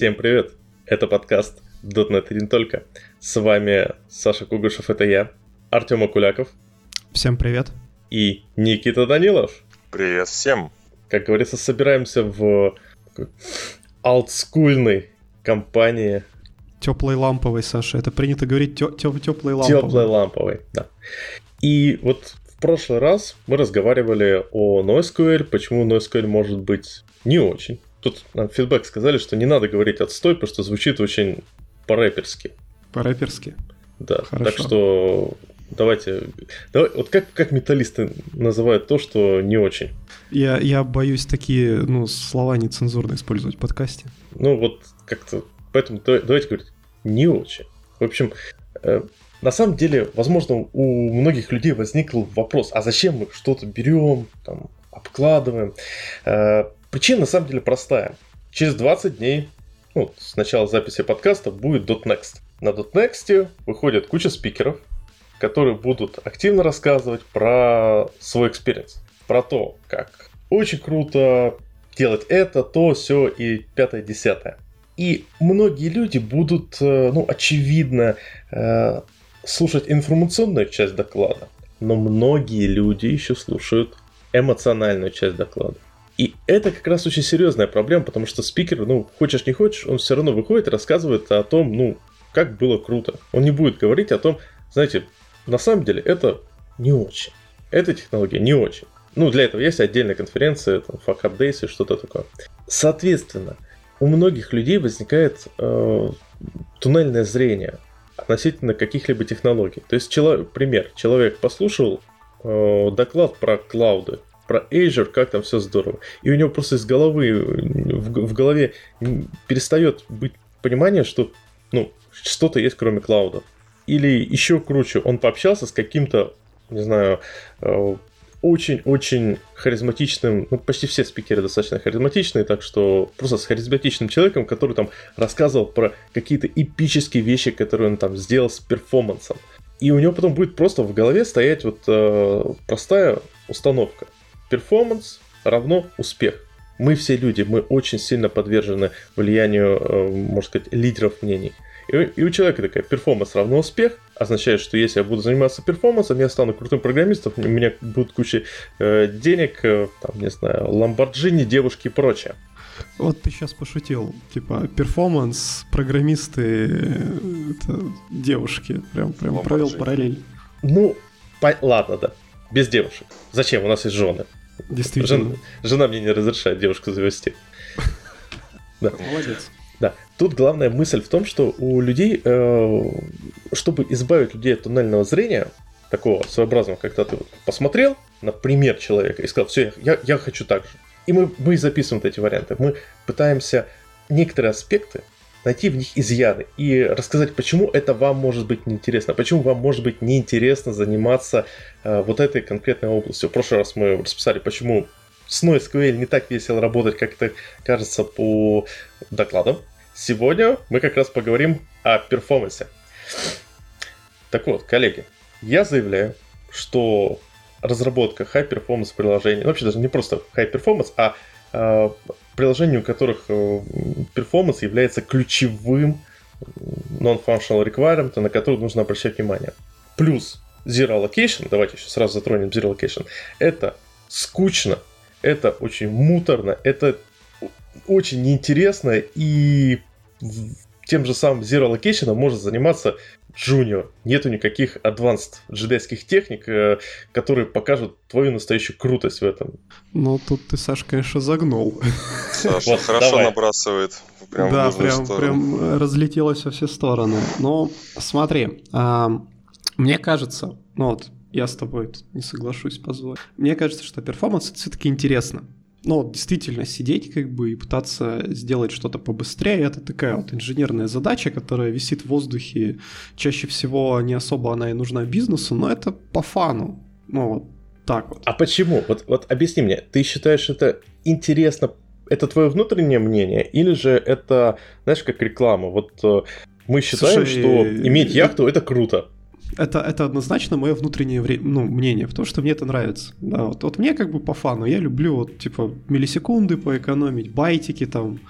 Всем привет! Это подкаст .NET и не только. С вами Саша Кугушев, это я, Артем Акуляков. Всем привет. И Никита Данилов. Привет всем. Как говорится, собираемся в олдскульной компании. Теплой ламповой, Саша. Это принято говорить тё- тё- теплой ламповой. Теплой ламповой, да. И вот в прошлый раз мы разговаривали о NoSQL, почему NoSQL может быть не очень. Тут нам фидбэк сказали, что не надо говорить отстой, потому что звучит очень по-рэперски. По-рэперски? Да, Хорошо. так что давайте... Давай, вот как, как металлисты называют то, что не очень? Я, я боюсь такие ну, слова нецензурно использовать в подкасте. Ну вот как-то... Поэтому давайте говорить не очень. В общем, э, на самом деле, возможно, у многих людей возникл вопрос, а зачем мы что-то берем, там, обкладываем? Э, причина на самом деле простая. Через 20 дней, ну, с начала записи подкаста, будет .next. На .next выходит куча спикеров, которые будут активно рассказывать про свой experience. Про то, как очень круто делать это, то, все и пятое, десятое. И многие люди будут, э, ну, очевидно, э, слушать информационную часть доклада, но многие люди еще слушают эмоциональную часть доклада. И это как раз очень серьезная проблема, потому что спикер, ну, хочешь не хочешь, он все равно выходит и рассказывает о том, ну, как было круто. Он не будет говорить о том, знаете, на самом деле это не очень. Эта технология не очень. Ну, для этого есть отдельная конференция, там, Fuck Up Days и что-то такое. Соответственно, у многих людей возникает э, туннельное зрение относительно каких-либо технологий. То есть, человек, пример, человек послушал э, доклад про клауды, про Azure, как там все здорово. И у него просто из головы, в, в голове перестает быть понимание, что ну, что-то есть кроме клауда. Или еще круче, он пообщался с каким-то, не знаю, э, очень-очень харизматичным, ну, почти все спикеры достаточно харизматичные, так что просто с харизматичным человеком, который там рассказывал про какие-то эпические вещи, которые он там сделал с перформансом. И у него потом будет просто в голове стоять вот э, простая установка – Performance равно успех. Мы все люди, мы очень сильно подвержены влиянию, э, можно сказать, лидеров мнений. И, у человека такая performance равно успех, означает, что если я буду заниматься перформансом, я стану крутым программистом, у меня будет куча э, денег, э, там, не знаю, ламборджини, девушки и прочее. Вот ты сейчас пошутил, типа performance, программисты, э, это девушки, прям, прям провел параллель. Ну, по- ладно, да, без девушек. Зачем? У нас есть жены. Действительно. Жена, жена мне не разрешает девушку завести. Да. Молодец. Да. Тут главная мысль в том, что у людей, э, чтобы избавить людей от туннельного зрения, такого своеобразного, когда ты вот посмотрел на пример человека и сказал, все, я, я хочу так же. И мы, мы записываем вот эти варианты. Мы пытаемся некоторые аспекты найти в них изъяны и рассказать, почему это вам может быть неинтересно, почему вам может быть неинтересно заниматься э, вот этой конкретной областью. В прошлый раз мы расписали, почему с NoSQL не так весело работать, как это кажется по докладам. Сегодня мы как раз поговорим о перформансе. Так вот, коллеги, я заявляю, что разработка high performance приложений, ну, вообще даже не просто high performance, а э, приложений, у которых э, перформанс является ключевым non-functional requirement, на который нужно обращать внимание. Плюс Zero Allocation, давайте еще сразу затронем Zero Allocation, это скучно, это очень муторно, это очень неинтересно, и тем же самым Zero Allocation может заниматься Junior. Нету никаких advanced джедайских техник, э, которые покажут твою настоящую крутость в этом. Ну, тут ты, Саш, конечно, загнул. Саша вот, хорошо давай. набрасывает. Прям да, прям, прям разлетелось во все стороны. Но смотри, а, мне кажется, ну вот, я с тобой не соглашусь, позволь. Мне кажется, что перформанс это все-таки интересно ну, действительно сидеть как бы и пытаться сделать что-то побыстрее, это такая вот инженерная задача, которая висит в воздухе. Чаще всего не особо она и нужна бизнесу, но это по фану. Ну, вот так вот. А почему? Вот, вот объясни мне, ты считаешь это интересно, это твое внутреннее мнение, или же это, знаешь, как реклама? Вот э, мы считаем, Слушай, что иметь яхту это круто это, это однозначно мое внутреннее вре- ну, мнение, потому что мне это нравится. Да, вот, вот мне как бы по фану, я люблю вот типа миллисекунды поэкономить, байтики там,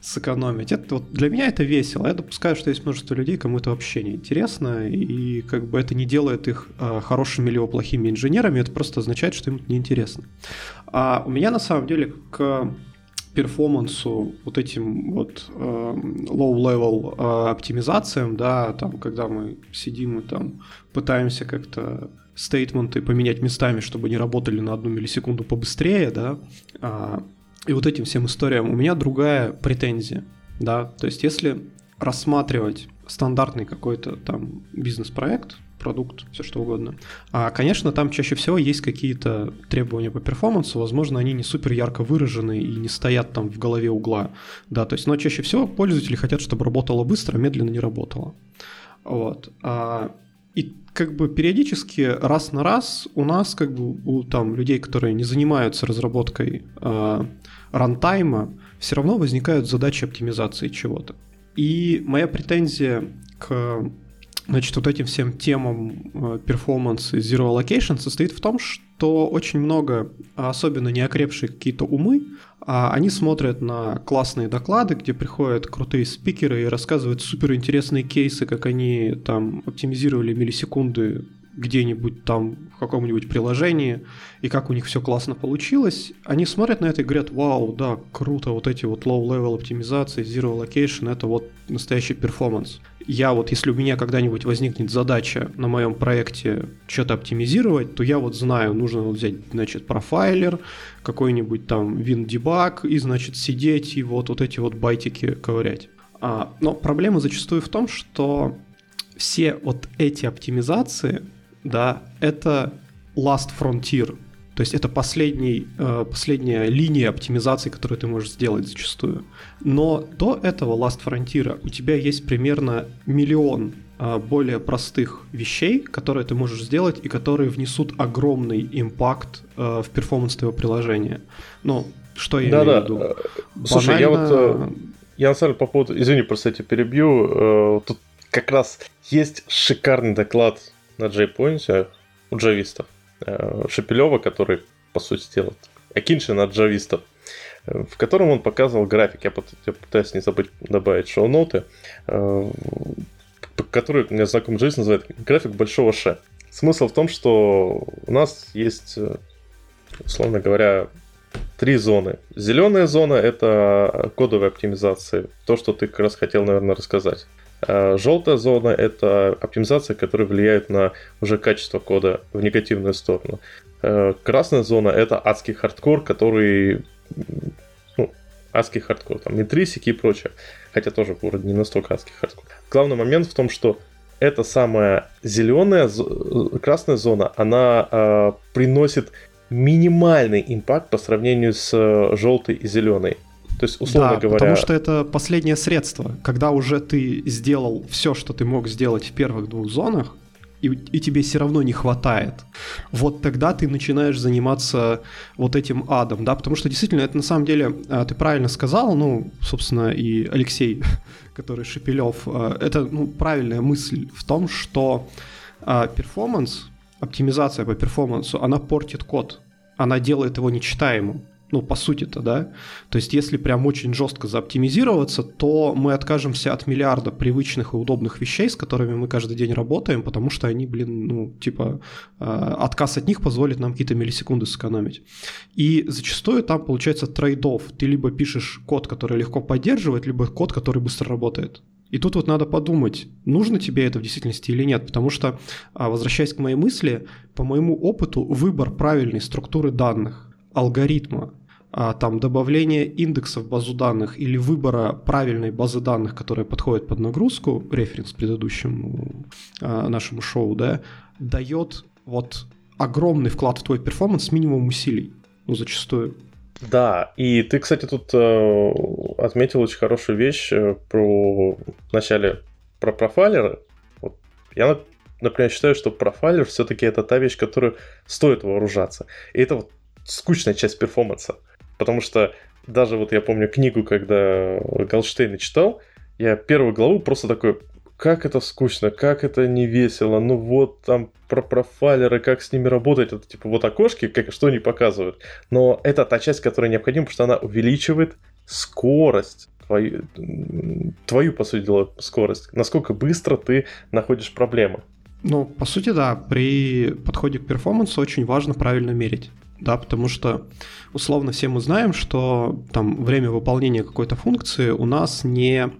сэкономить. Это вот для меня это весело. Я допускаю, что есть множество людей, кому это вообще не интересно, и как бы это не делает их э, хорошими или плохими инженерами, это просто означает, что им это неинтересно. А у меня на самом деле к перформансу, вот этим вот э, low-level э, оптимизациям, да, там, когда мы сидим и там пытаемся как-то стейтменты поменять местами, чтобы они работали на одну миллисекунду побыстрее, да, а, и вот этим всем историям. У меня другая претензия, да, то есть если рассматривать стандартный какой-то там бизнес-проект, продукт, все что угодно. А, конечно, там чаще всего есть какие-то требования по перформансу, возможно, они не супер ярко выражены и не стоят там в голове угла, да, то есть, но чаще всего пользователи хотят, чтобы работало быстро, медленно не работало. Вот. А, и как бы периодически раз на раз у нас как бы у там людей, которые не занимаются разработкой э, рантайма, все равно возникают задачи оптимизации чего-то. И моя претензия к значит, вот этим всем темам перформанс и zero allocation состоит в том, что очень много, особенно неокрепшие какие-то умы, а они смотрят на классные доклады, где приходят крутые спикеры и рассказывают суперинтересные кейсы, как они там оптимизировали миллисекунды где-нибудь там в каком-нибудь приложении, и как у них все классно получилось, они смотрят на это и говорят, вау, да, круто, вот эти вот low-level оптимизации, zero allocation, это вот настоящий перформанс. Я вот, если у меня когда-нибудь возникнет задача на моем проекте что-то оптимизировать, то я вот знаю, нужно вот взять, значит, профайлер, какой-нибудь там WinDebug, и, значит, сидеть и вот, вот эти вот байтики ковырять. А, но проблема зачастую в том, что все вот эти оптимизации, да, это last frontier, то есть это последний, э, последняя линия оптимизации, которую ты можешь сделать зачастую. Но до этого Last Frontier у тебя есть примерно миллион э, более простых вещей, которые ты можешь сделать и которые внесут огромный импакт э, в перформанс твоего приложения. Ну, что я да, имею в виду? Банально... Слушай, я вот... Я на самом деле по поводу... Извини, просто я тебя перебью. Тут как раз есть шикарный доклад на JPoint у джавистов Э, Шепелева, который, по сути дела, Акиншин от джавистов, э, в котором он показывал график. Я, пытаюсь не забыть добавить шоу-ноты, э, который у меня знакомый джавист называет график большого ше. Смысл в том, что у нас есть, условно говоря, три зоны. Зеленая зона это кодовая оптимизация, то, что ты как раз хотел, наверное, рассказать. Э, Желтая зона — это оптимизация, которая влияет на уже качество кода в негативную сторону. Э, красная зона — это адский хардкор, который... Ну, адский хардкор, там, интринсики и прочее. Хотя тоже вроде не настолько адский хардкор. Главный момент в том, что эта самая зеленая, э, красная зона, она э, приносит минимальный impact по сравнению с желтой и зеленой. То есть, условно да, говоря... потому что это последнее средство. Когда уже ты сделал все, что ты мог сделать в первых двух зонах, и, и тебе все равно не хватает, вот тогда ты начинаешь заниматься вот этим адом, да, потому что действительно это на самом деле, а, ты правильно сказал, ну, собственно, и Алексей, который Шепелев, а, это ну, правильная мысль в том, что а, перформанс, оптимизация по перформансу, она портит код, она делает его нечитаемым ну, по сути-то, да. То есть, если прям очень жестко заоптимизироваться, то мы откажемся от миллиарда привычных и удобных вещей, с которыми мы каждый день работаем, потому что они, блин, ну, типа, э, отказ от них позволит нам какие-то миллисекунды сэкономить. И зачастую там получается trade-off. Ты либо пишешь код, который легко поддерживает, либо код, который быстро работает. И тут вот надо подумать, нужно тебе это в действительности или нет, потому что, а, возвращаясь к моей мысли, по моему опыту, выбор правильной структуры данных, алгоритма, а, там добавление индекса в базу данных или выбора правильной базы данных, которая подходит под нагрузку, референс к предыдущему а, нашему шоу, да, дает вот огромный вклад в твой перформанс с минимумом усилий, ну, зачастую. Да, и ты, кстати, тут э, отметил очень хорошую вещь э, про вначале про профайлеры. Вот я, например, считаю, что профайлер все-таки это та вещь, которую стоит вооружаться. И это вот скучная часть перформанса. Потому что даже вот я помню книгу, когда Голштейна читал, я первую главу просто такой, как это скучно, как это не весело, ну вот там про профайлеры, как с ними работать, это типа вот окошки, как, что они показывают. Но это та часть, которая необходима, потому что она увеличивает скорость твою, твою, по сути дела, скорость, насколько быстро ты находишь проблемы. Ну, по сути, да, при подходе к перформансу очень важно правильно мерить. Да, потому что условно все мы знаем, что там время выполнения какой-то функции у нас не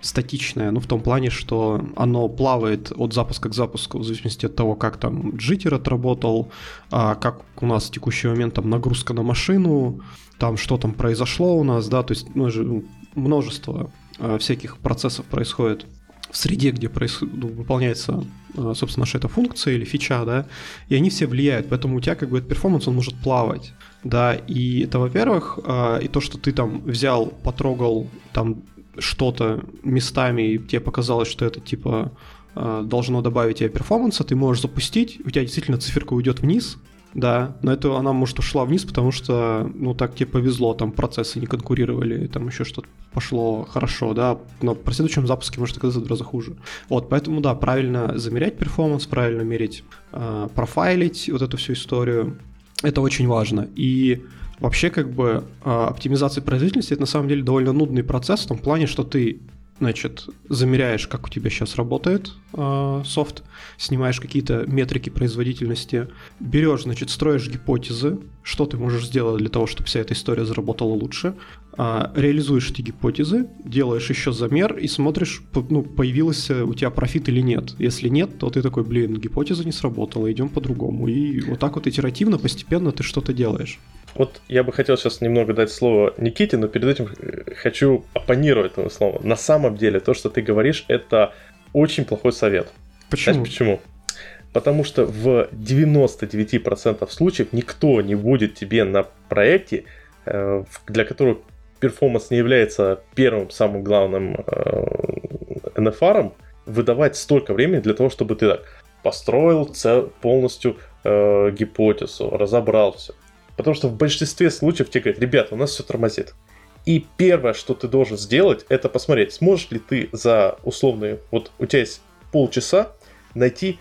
статичное, ну, в том плане, что оно плавает от запуска к запуску, в зависимости от того, как там джиттер отработал, а как у нас в текущий момент там нагрузка на машину, там что там произошло у нас, да, то есть ну, же множество а, всяких процессов происходит в среде, где происходит, ну, выполняется, а, собственно, наша эта функция или фича, да, и они все влияют, поэтому у тебя как бы этот перформанс, он может плавать, да, и это, во-первых, а, и то, что ты там взял, потрогал там что-то местами, и тебе показалось, что это типа должно добавить тебе перформанса, ты можешь запустить, у тебя действительно циферка уйдет вниз, да, но это она, может, ушла вниз, потому что, ну, так тебе повезло, там процессы не конкурировали, там еще что-то пошло хорошо, да, но при следующем запуске может оказаться в раза хуже. Вот, поэтому, да, правильно замерять перформанс, правильно мерить, э, профайлить вот эту всю историю, это очень важно. И вообще, как бы, э, оптимизация производительности — это на самом деле довольно нудный процесс в том плане, что ты значит, замеряешь, как у тебя сейчас работает э, софт, снимаешь какие-то метрики производительности, берешь, значит, строишь гипотезы, что ты можешь сделать для того, чтобы вся эта история заработала лучше, э, реализуешь эти гипотезы, делаешь еще замер и смотришь, ну, появился у тебя профит или нет. Если нет, то ты такой, блин, гипотеза не сработала, идем по-другому. И вот так вот итеративно, постепенно ты что-то делаешь. Вот я бы хотел сейчас немного дать слово Никите, но перед этим э, хочу оппонировать этому слову. На самом деле, то, что ты говоришь, это очень плохой совет. Почему? Знаешь почему? Потому что в 99% случаев никто не будет тебе на проекте, э, для которого перформанс не является первым, самым главным NFR, э, выдавать столько времени для того, чтобы ты так построил полностью гипотезу, разобрал все. Потому что в большинстве случаев тебе говорят, ребята, у нас все тормозит. И первое, что ты должен сделать, это посмотреть, сможешь ли ты за условные, вот у тебя есть полчаса, найти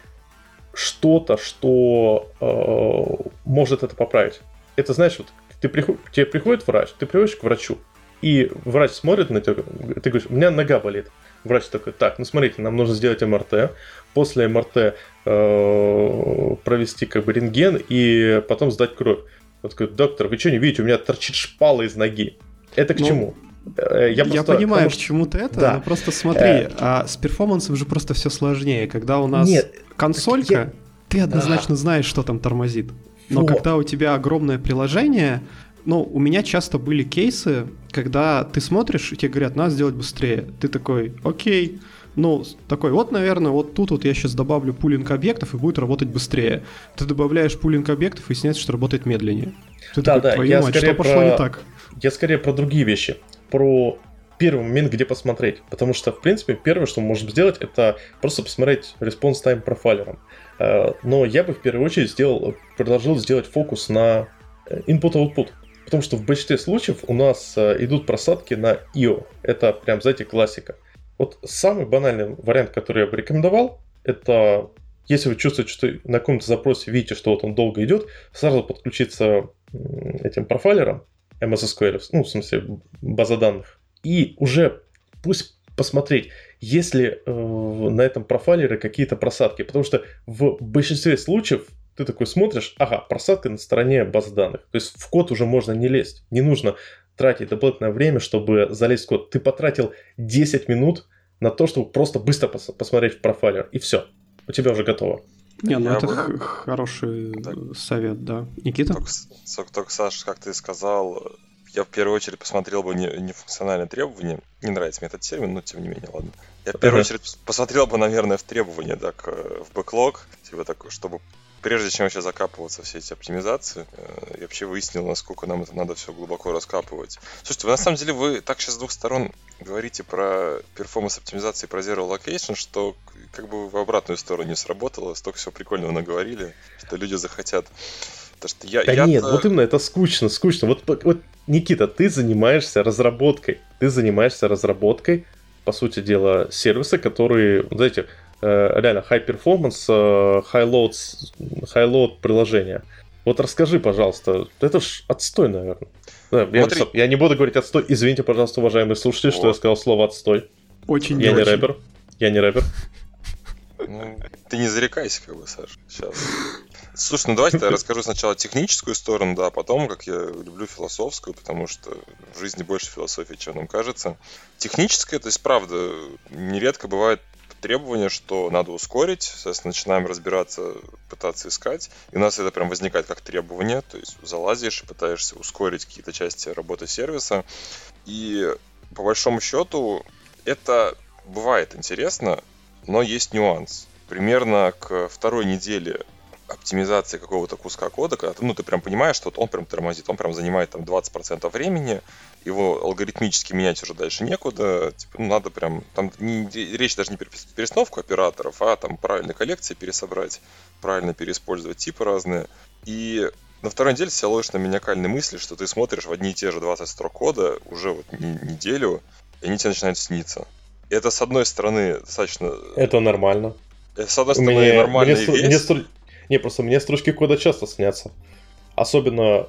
что-то, что э, может это поправить. Это знаешь, вот ты приход, тебе приходит врач, ты приходишь к врачу, и врач смотрит на тебя, ты говоришь, у меня нога болит. Врач такой, так, ну смотрите, нам нужно сделать МРТ, после МРТ э, провести как бы рентген и потом сдать кровь. Он такой, доктор, вы что не видите, у меня торчит шпала из ноги. Это к ну, чему? Э, я, просто, я понимаю, к чему ты это, да. но просто смотри, э... а с перформансом же просто все сложнее. Когда у нас Нет, консолька, я... ты однозначно а... знаешь, что там тормозит. Но Фу. когда у тебя огромное приложение, ну, у меня часто были кейсы, когда ты смотришь, и тебе говорят, надо сделать быстрее. Ты такой, окей, ну, такой, вот, наверное, вот тут вот я сейчас добавлю пулинг объектов и будет работать быстрее. Ты добавляешь пулинг объектов и снять, что работает медленнее. Ты да, такой, да, я мать, скорее что про... не так? Я скорее про другие вещи. Про первый момент, где посмотреть. Потому что, в принципе, первое, что мы можем сделать, это просто посмотреть response time профайлером. Э, но я бы в первую очередь сделал, предложил сделать фокус на э, input-output. Потому что в большинстве случаев у нас э, идут просадки на IO. Это прям, знаете, классика. Вот самый банальный вариант, который я бы рекомендовал, это если вы чувствуете, что на каком-то запросе видите, что вот он долго идет, сразу подключиться этим профайлером MS SQL, ну, в смысле, база данных, и уже пусть посмотреть, есть ли э, на этом профайлере какие-то просадки, потому что в большинстве случаев ты такой смотришь, ага, просадка на стороне баз данных, то есть в код уже можно не лезть, не нужно тратить дополнительное время, чтобы залезть в код. Ты потратил 10 минут на то, чтобы просто быстро пос- посмотреть в профайлер, и все. У тебя уже готово. Не, ну Я это бы... хороший так. совет, да. Никита? Только, только, Саш, как ты сказал, я в первую очередь посмотрел бы не, не функциональные требования. Не нравится мне этот термин, но тем не менее, ладно. Я в первую очередь посмотрел бы, наверное, в требования, так, в бэклог, типа так, чтобы прежде чем вообще закапываться все эти оптимизации, э, я вообще выяснил, насколько нам это надо все глубоко раскапывать. Слушайте, вы на самом деле вы так сейчас с двух сторон говорите про перформанс оптимизации, про Zero Location, что как бы в обратную сторону не сработало, столько всего прикольного наговорили, что люди захотят. Потому что я, да я нет, вот именно это скучно, скучно. Вот, вот, Никита, ты занимаешься разработкой. Ты занимаешься разработкой, по сути дела, сервиса, которые, знаете, реально high performance, э, high load, high load приложения. Вот расскажи, пожалуйста, это ж отстой, наверное. Да, я, я не буду говорить отстой. Извините, пожалуйста, уважаемые слушатели, вот. что я сказал слово отстой. Очень Я не, не рэпер. Я не рэпер. Ну, ты не зарекайся, как бы, Саша. Сейчас. Слушай, ну давайте я расскажу сначала техническую сторону, да, а потом, как я люблю философскую, потому что в жизни больше философии, чем нам кажется. Техническая, то есть, правда, нередко бывает требование, что надо ускорить, соответственно, начинаем разбираться, пытаться искать, и у нас это прям возникает как требование, то есть залазишь и пытаешься ускорить какие-то части работы сервиса, и по большому счету это бывает интересно, но есть нюанс. Примерно к второй неделе оптимизации какого-то куска кода, когда ты, ну, ты прям понимаешь, что вот он прям тормозит, он прям занимает там 20% времени, его алгоритмически менять уже дальше некуда, типа, ну, надо прям, там не, речь даже не про перестановку операторов, а там правильно коллекции пересобрать, правильно переиспользовать типы разные. И на второй неделе себя ловишь на маниакальной мысли, что ты смотришь в одни и те же 20 строк кода уже вот неделю, и они тебе начинают сниться. И это, с одной стороны, достаточно... Это нормально. Это, с одной стороны, мне, нормальная мне, вещь. Мне, не, просто мне строчки кода часто снятся. Особенно...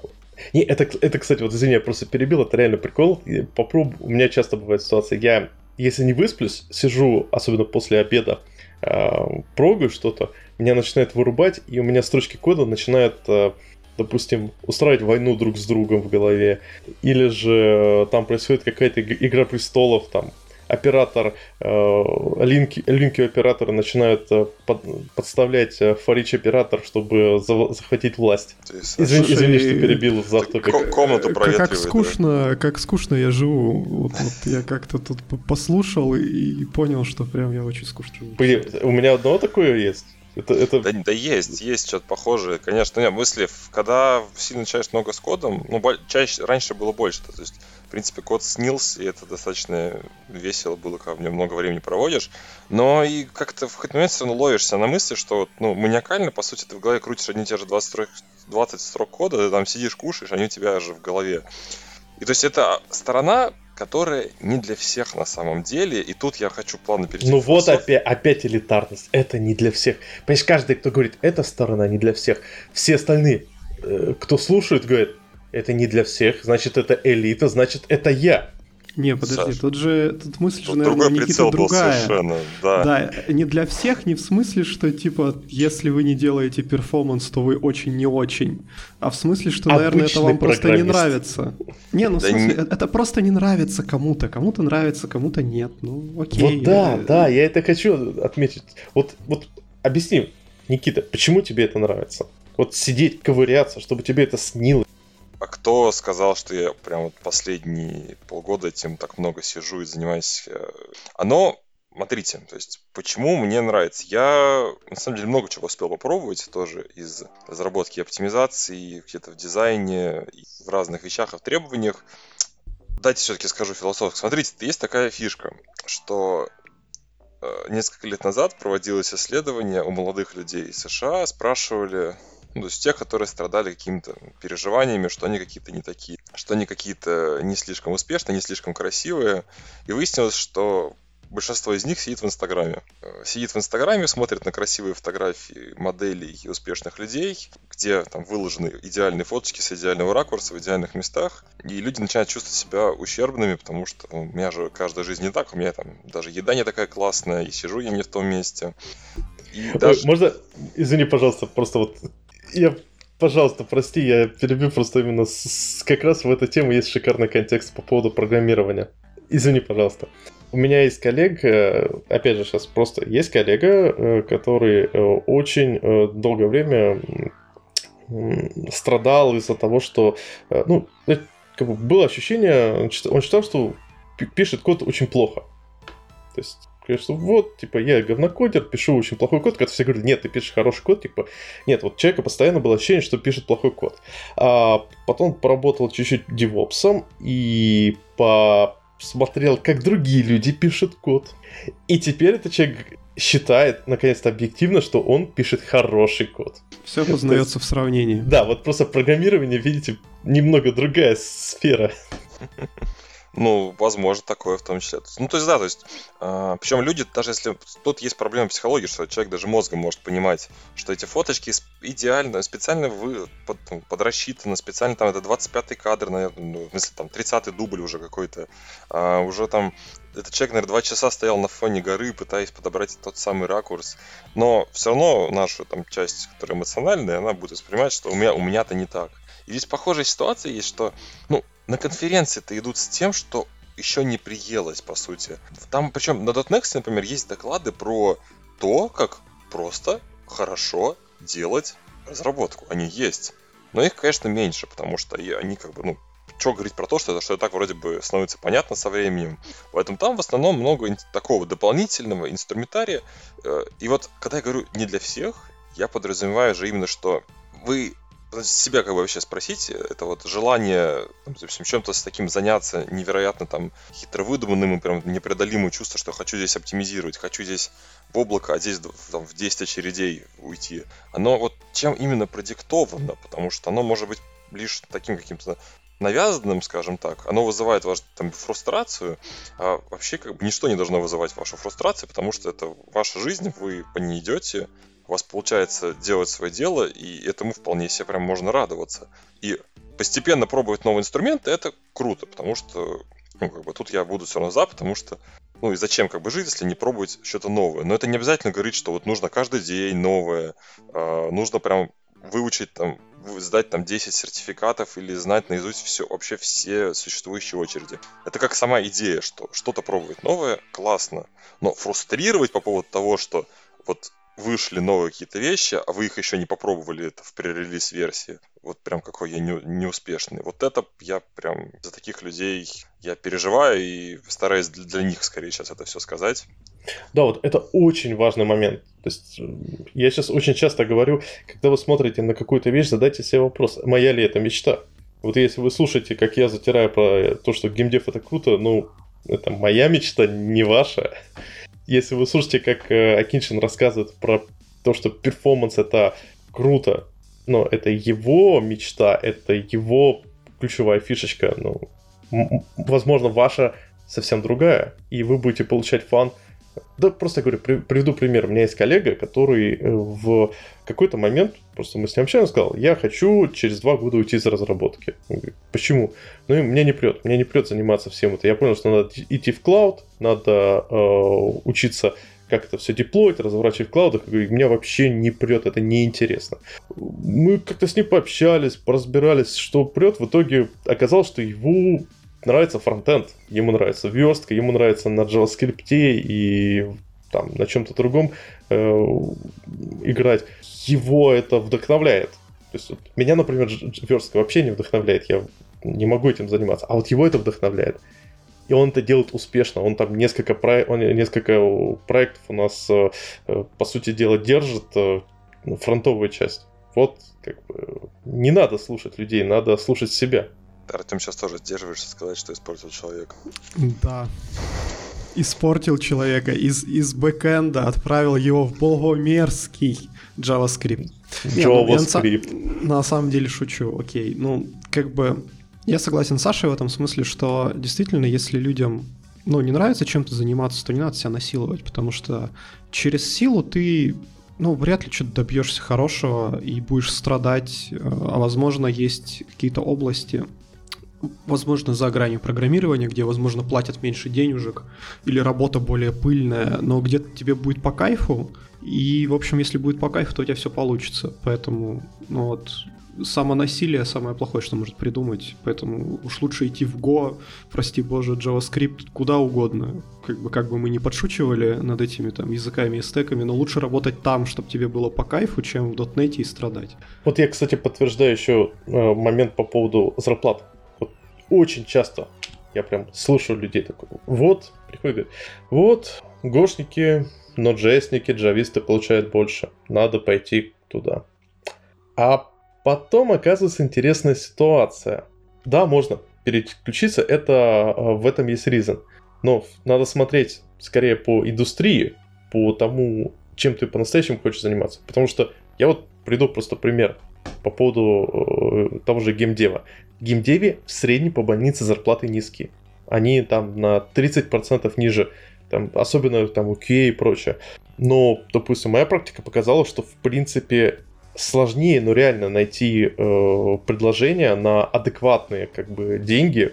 Не, это, это, кстати, вот извини, я просто перебил, это реально прикол. Попробуй, у меня часто бывает ситуация, я, если не высплюсь, сижу, особенно после обеда, э, прогаю что-то, меня начинает вырубать, и у меня строчки кода начинают э, допустим, устраивать войну друг с другом в голове, или же э, там происходит какая-то игра престолов, там оператор, э, линки, линки оператора начинают э, под, подставлять э, форич оператор, чтобы за, захватить власть. Извини, извини, что перебил за топик. Комнату проветривает. Как скучно, да. как скучно я живу. Вот, вот я как-то тут послушал и понял, что прям я очень скучно живу. У меня одного такое есть. Это, это... Да, да есть, есть что-то похожее. Конечно, нет, мысли, когда сильно начинаешь много с кодом, ну, чаще, раньше было больше. То есть, в принципе, код снился, и это достаточно весело было, когда в нем много времени проводишь. Но и как-то в какой-то момент все равно ловишься на мысли, что, ну, маниакально, по сути, ты в голове крутишь одни и те же 20 строк, 20 строк кода, ты там сидишь, кушаешь, они у тебя же в голове. И то есть это сторона которая не для всех на самом деле. И тут я хочу плавно перейти. Ну вот опять, опять элитарность. Это не для всех. Понимаешь, каждый, кто говорит, эта сторона не для всех, все остальные, э, кто слушает, говорят, это не для всех, значит это элита, значит это я. Не, подожди, Саш, тут же тут мысль тут же, наверное, Никита другая. совершенно, да. Да, не для всех, не в смысле, что типа, если вы не делаете перформанс, то вы очень не очень. А в смысле, что, наверное, это вам просто не нравится. Не, ну в смысле, не... это просто не нравится кому-то. Кому-то нравится, кому-то нет. Ну, окей. Вот да, да, я это хочу отметить. Вот, вот объясни, Никита, почему тебе это нравится? Вот сидеть, ковыряться, чтобы тебе это снилось. А кто сказал, что я прям вот последние полгода этим так много сижу и занимаюсь? Э, оно, смотрите, то есть почему мне нравится? Я на самом деле много чего успел попробовать тоже из разработки оптимизации, где-то в дизайне, в разных вещах, в требованиях. Дайте все-таки скажу философски. Смотрите, есть такая фишка, что э, несколько лет назад проводилось исследование у молодых людей из США, спрашивали, ну, то есть тех, которые страдали какими-то переживаниями, что они какие-то не такие, что они какие-то не слишком успешные, не слишком красивые. И выяснилось, что большинство из них сидит в Инстаграме. Э, сидит в Инстаграме, смотрит на красивые фотографии моделей и успешных людей, где там выложены идеальные фоточки с идеального ракурса в идеальных местах. И люди начинают чувствовать себя ущербными, потому что ну, у меня же каждая жизнь не так, у меня там даже еда не такая классная, и сижу я не в том месте. И даже... Можно, извини, пожалуйста, просто вот я, пожалуйста, прости, я перебью просто именно с, как раз в эту тему есть шикарный контекст по поводу программирования. Извини, пожалуйста. У меня есть коллега, опять же, сейчас просто есть коллега, э, который э, очень э, долгое время страдал из-за того, что, ну, как бы было ощущение, он считал, что пишет код очень плохо. То есть Говорят, что вот, типа, я говнокодер, пишу очень плохой код, когда все говорят, нет, ты пишешь хороший код, типа, нет, вот человека постоянно было ощущение, что пишет плохой код. А потом поработал чуть-чуть девопсом и посмотрел, как другие люди пишут код. И теперь этот человек считает, наконец-то, объективно, что он пишет хороший код. Все познается в сравнении. Да, вот просто программирование, видите, немного другая сфера. Ну, возможно, такое в том числе. Ну, то есть, да, то есть, э, причем люди, даже если тут есть проблема психологии, что человек даже мозгом может понимать, что эти фоточки идеально, специально вы, под, подрасчитаны, специально там это 25-й кадр, наверное, ну, в смысле, там 30-й дубль уже какой-то, э, уже там этот человек, наверное, два часа стоял на фоне горы, пытаясь подобрать тот самый ракурс. Но все равно наша там часть, которая эмоциональная, она будет воспринимать, что у меня у меня-то не так. И здесь похожая ситуация есть, что ну, на конференции-то идут с тем, что еще не приелось, по сути. Там, причем на .next, например, есть доклады про то, как просто хорошо делать разработку. Они есть. Но их, конечно, меньше, потому что они как бы, ну, что говорить про то, что это, что это так вроде бы становится понятно со временем. Поэтому там в основном много такого дополнительного инструментария. Э, и вот, когда я говорю не для всех, я подразумеваю же именно, что вы себя как бы вообще спросить, это вот желание, допустим, чем-то с таким заняться невероятно там хитро выдуманным и прям непреодолимое чувство, что хочу здесь оптимизировать, хочу здесь в облако, а здесь там, в 10 очередей уйти. Оно вот чем именно продиктовано, потому что оно может быть лишь таким каким-то навязанным, скажем так, оно вызывает вашу там, фрустрацию, а вообще как бы ничто не должно вызывать вашу фрустрацию, потому что это ваша жизнь, вы по ней идете, у вас получается делать свое дело, и этому вполне себе прям можно радоваться. И постепенно пробовать новые инструменты, это круто, потому что ну, как бы тут я буду все равно за, потому что ну и зачем как бы жить, если не пробовать что-то новое. Но это не обязательно говорить, что вот нужно каждый день новое, э, нужно прям выучить там, сдать там 10 сертификатов или знать наизусть все, вообще все существующие очереди. Это как сама идея, что что-то пробовать новое, классно. Но фрустрировать по поводу того, что вот вышли новые какие-то вещи, а вы их еще не попробовали это в пререлиз версии. Вот прям какой я не, неуспешный. Вот это я прям за таких людей я переживаю и стараюсь для, для них скорее сейчас это все сказать. Да, вот это очень важный момент. То есть я сейчас очень часто говорю, когда вы смотрите на какую-то вещь, задайте себе вопрос, моя ли это мечта? Вот если вы слушаете, как я затираю про то, что геймдев это круто, ну, это моя мечта, не ваша. Если вы слушаете, как э, Акиншин рассказывает про то, что performance это круто, но это его мечта, это его ключевая фишечка, ну, возможно, ваша совсем другая, и вы будете получать fun да, просто говорю, при, приведу пример. У меня есть коллега, который э, в какой-то момент, просто мы с ним общаемся, сказал, я хочу через два года уйти из разработки. Он говорит, почему? Ну, и мне не прет, мне не прет заниматься всем это. Я понял, что надо идти в клауд, надо э, учиться как это все деплоить, разворачивать в клаудах, и меня вообще не прет, это неинтересно. Мы как-то с ним пообщались, поразбирались, что прет, в итоге оказалось, что его нравится фронтенд, ему нравится верстка, ему нравится на JavaScript и там на чем-то другом э, играть. Его это вдохновляет. То есть вот, меня, например, верстка вообще не вдохновляет, я не могу этим заниматься, а вот его это вдохновляет. И он это делает успешно. Он там несколько, про... он несколько проектов у нас, э, э, по сути дела, держит э, ну, фронтовую часть. Вот, как бы, не надо слушать людей, надо слушать себя. Артем сейчас тоже сдерживаешься сказать, что испортил человека. Да. Испортил человека из, из бэкэнда, отправил его в богомерзкий JavaScript. JavaScript. Не, ну, на, на самом деле шучу, окей. Ну, как бы я согласен с Сашей в этом смысле, что действительно, если людям ну, не нравится чем-то заниматься, то не надо себя насиловать, потому что через силу ты ну, вряд ли что-то добьешься хорошего и будешь страдать, э, а возможно, есть какие-то области, возможно, за гранью программирования, где, возможно, платят меньше денежек, или работа более пыльная, но где-то тебе будет по кайфу, и, в общем, если будет по кайфу, то у тебя все получится. Поэтому, ну вот, самонасилие самое плохое, что может придумать. Поэтому уж лучше идти в Go, прости боже, JavaScript, куда угодно. Как бы, как бы мы не подшучивали над этими там языками и стеками, но лучше работать там, чтобы тебе было по кайфу, чем в .NET и страдать. Вот я, кстати, подтверждаю еще э, момент по поводу зарплат очень часто я прям слушаю людей такой, вот, приходит, говорит, вот, гошники, ноджесники, джависты получают больше, надо пойти туда. А потом оказывается интересная ситуация. Да, можно переключиться, это а, в этом есть reason. Но надо смотреть скорее по индустрии, по тому, чем ты по-настоящему хочешь заниматься. Потому что я вот приду просто пример по поводу э, того же геймдева. Геймдеве в среднем по больнице зарплаты низкие. они там на 30% ниже, там, особенно там у QA и прочее. Но, допустим, моя практика показала, что в принципе сложнее, но реально найти э, предложения на адекватные как бы деньги,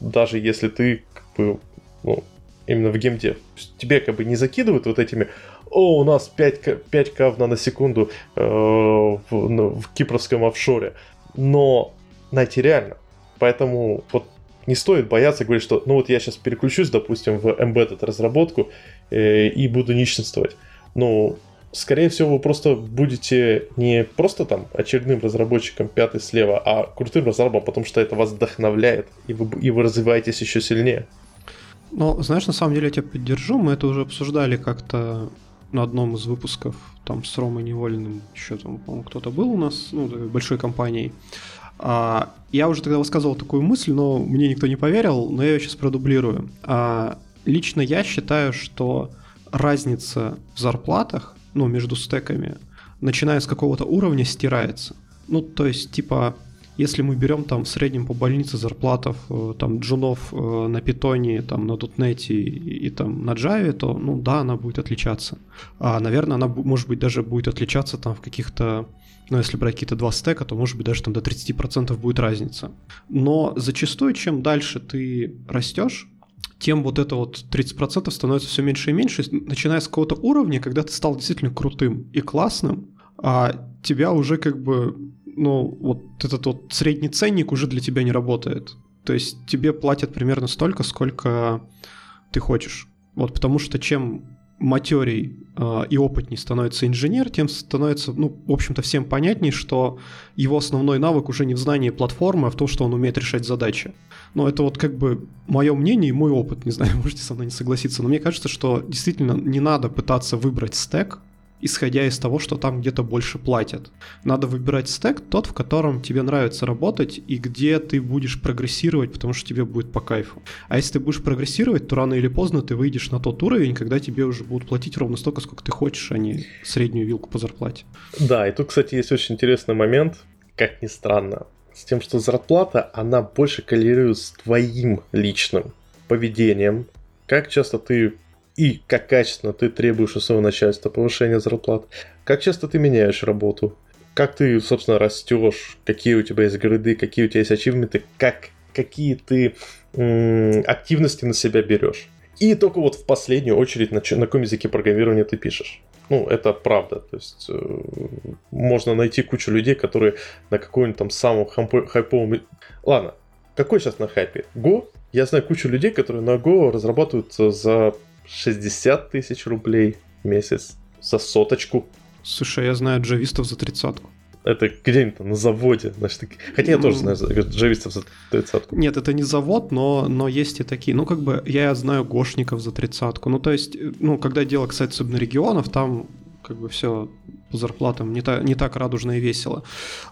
даже если ты как бы, ну, именно в геймдев. Тебе как бы не закидывают вот этими о, у нас 5, 5 к в наносекунду э, в, ну, в кипровском офшоре. Но найти реально. Поэтому вот не стоит бояться говорить, что ну вот я сейчас переключусь, допустим, в embedded разработку э, и буду нищенствовать. Ну, скорее всего, вы просто будете не просто там очередным разработчиком пятый слева, а крутым разработчиком, потому что это вас вдохновляет, и вы, и вы развиваетесь еще сильнее. Ну, знаешь, на самом деле я тебя поддержу. Мы это уже обсуждали как-то на одном из выпусков, там с Ромой Невольным, еще там, по-моему, кто-то был у нас, ну, большой компанией. А, я уже тогда высказывал такую мысль, но мне никто не поверил, но я ее сейчас продублирую. А, лично я считаю, что разница в зарплатах, ну, между стеками, начиная с какого-то уровня, стирается. Ну, то есть, типа, если мы берем там в среднем по больнице зарплатов э, там джунов э, на питоне, там на дотнете и, и там на Java, то, ну да, она будет отличаться. А, наверное, она, может быть, даже будет отличаться там в каких-то ну, если брать какие-то два стека, то, может быть, даже там до 30% будет разница. Но зачастую, чем дальше ты растешь, тем вот это вот 30% становится все меньше и меньше, начиная с какого-то уровня, когда ты стал действительно крутым и классным, а тебя уже как бы ну, вот этот вот средний ценник уже для тебя не работает. То есть тебе платят примерно столько, сколько ты хочешь. Вот потому что чем матерей э, и опытней становится инженер, тем становится, ну, в общем-то, всем понятней, что его основной навык уже не в знании платформы, а в том, что он умеет решать задачи. Но это вот как бы мое мнение и мой опыт, не знаю, можете со мной не согласиться, но мне кажется, что действительно не надо пытаться выбрать стек, исходя из того, что там где-то больше платят. Надо выбирать стек тот, в котором тебе нравится работать и где ты будешь прогрессировать, потому что тебе будет по кайфу. А если ты будешь прогрессировать, то рано или поздно ты выйдешь на тот уровень, когда тебе уже будут платить ровно столько, сколько ты хочешь, а не среднюю вилку по зарплате. Да, и тут, кстати, есть очень интересный момент, как ни странно, с тем, что зарплата, она больше коррелирует с твоим личным поведением, как часто ты и как качественно ты требуешь у своего начальства повышения зарплат, как часто ты меняешь работу, как ты, собственно, растешь, какие у тебя есть грады, какие у тебя есть ачивменты, как, какие ты м- активности на себя берешь. И только вот в последнюю очередь, на, на каком языке программирования ты пишешь. Ну, это правда. То есть э, можно найти кучу людей, которые на какой-нибудь там самом хайповом... Ладно, какой сейчас на хайпе? Go? Я знаю кучу людей, которые на Go разрабатывают за 60 тысяч рублей в месяц за соточку. Слушай, я знаю джавистов за тридцатку. Это где-нибудь на заводе. Значит, хотя я тоже знаю джавистов за тридцатку. Нет, это не завод, но, но есть и такие. Ну, как бы я знаю гошников за тридцатку. Ну, то есть, ну, когда дело касается особенно регионов, там как бы все по зарплатам не, та, не так радужно и весело.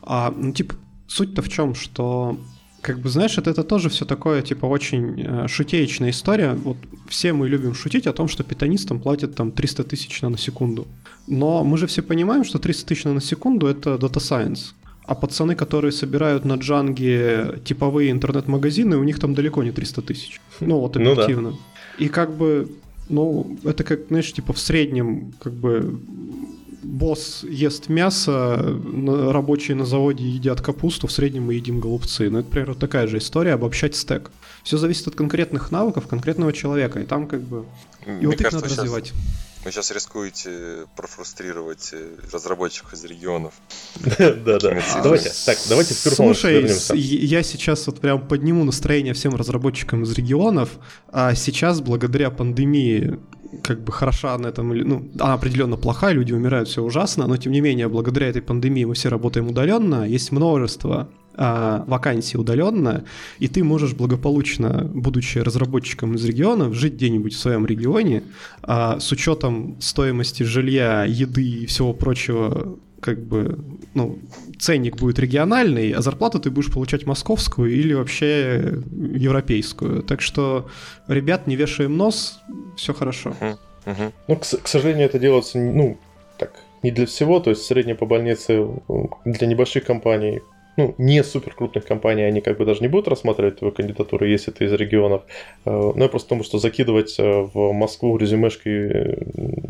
А, ну, типа, суть-то в чем, что как бы, знаешь, это, это тоже все такое, типа, очень э, шутеечная история. Вот все мы любим шутить о том, что питонистам платят там 300 тысяч на секунду. Но мы же все понимаем, что 300 тысяч на секунду — это Data Science. А пацаны, которые собирают на джанге типовые интернет-магазины, у них там далеко не 300 тысяч. Ну вот объективно. Ну, да. И как бы, ну, это как, знаешь, типа в среднем, как бы босс ест мясо, рабочие на заводе едят капусту, в среднем мы едим голубцы. Ну, это, например, вот такая же история, обобщать стек. Все зависит от конкретных навыков конкретного человека, и там как бы... И Мне вот их надо сейчас... развивать. Вы сейчас рискуете профрустрировать э, разработчиков из регионов. Да, да. Давайте, так, давайте в Слушай, я сейчас вот прям подниму настроение всем разработчикам из регионов, а сейчас благодаря пандемии как бы хороша на этом, ну, она определенно плохая, люди умирают, все ужасно, но тем не менее, благодаря этой пандемии мы все работаем удаленно, есть множество а, вакансий удаленно, и ты можешь благополучно, будучи разработчиком из регионов, жить где-нибудь в своем регионе, а, с учетом стоимости жилья, еды и всего прочего как бы, ну, ценник будет региональный, а зарплату ты будешь получать московскую или вообще европейскую. Так что, ребят, не вешаем нос, все хорошо. Ну, к, к сожалению, это делается, ну, так, не для всего, то есть средняя по больнице для небольших компаний, ну, не супер крупных компаний, они как бы даже не будут рассматривать твою кандидатуру, если ты из регионов. Э, но я просто потому, что закидывать э, в Москву резюмешки,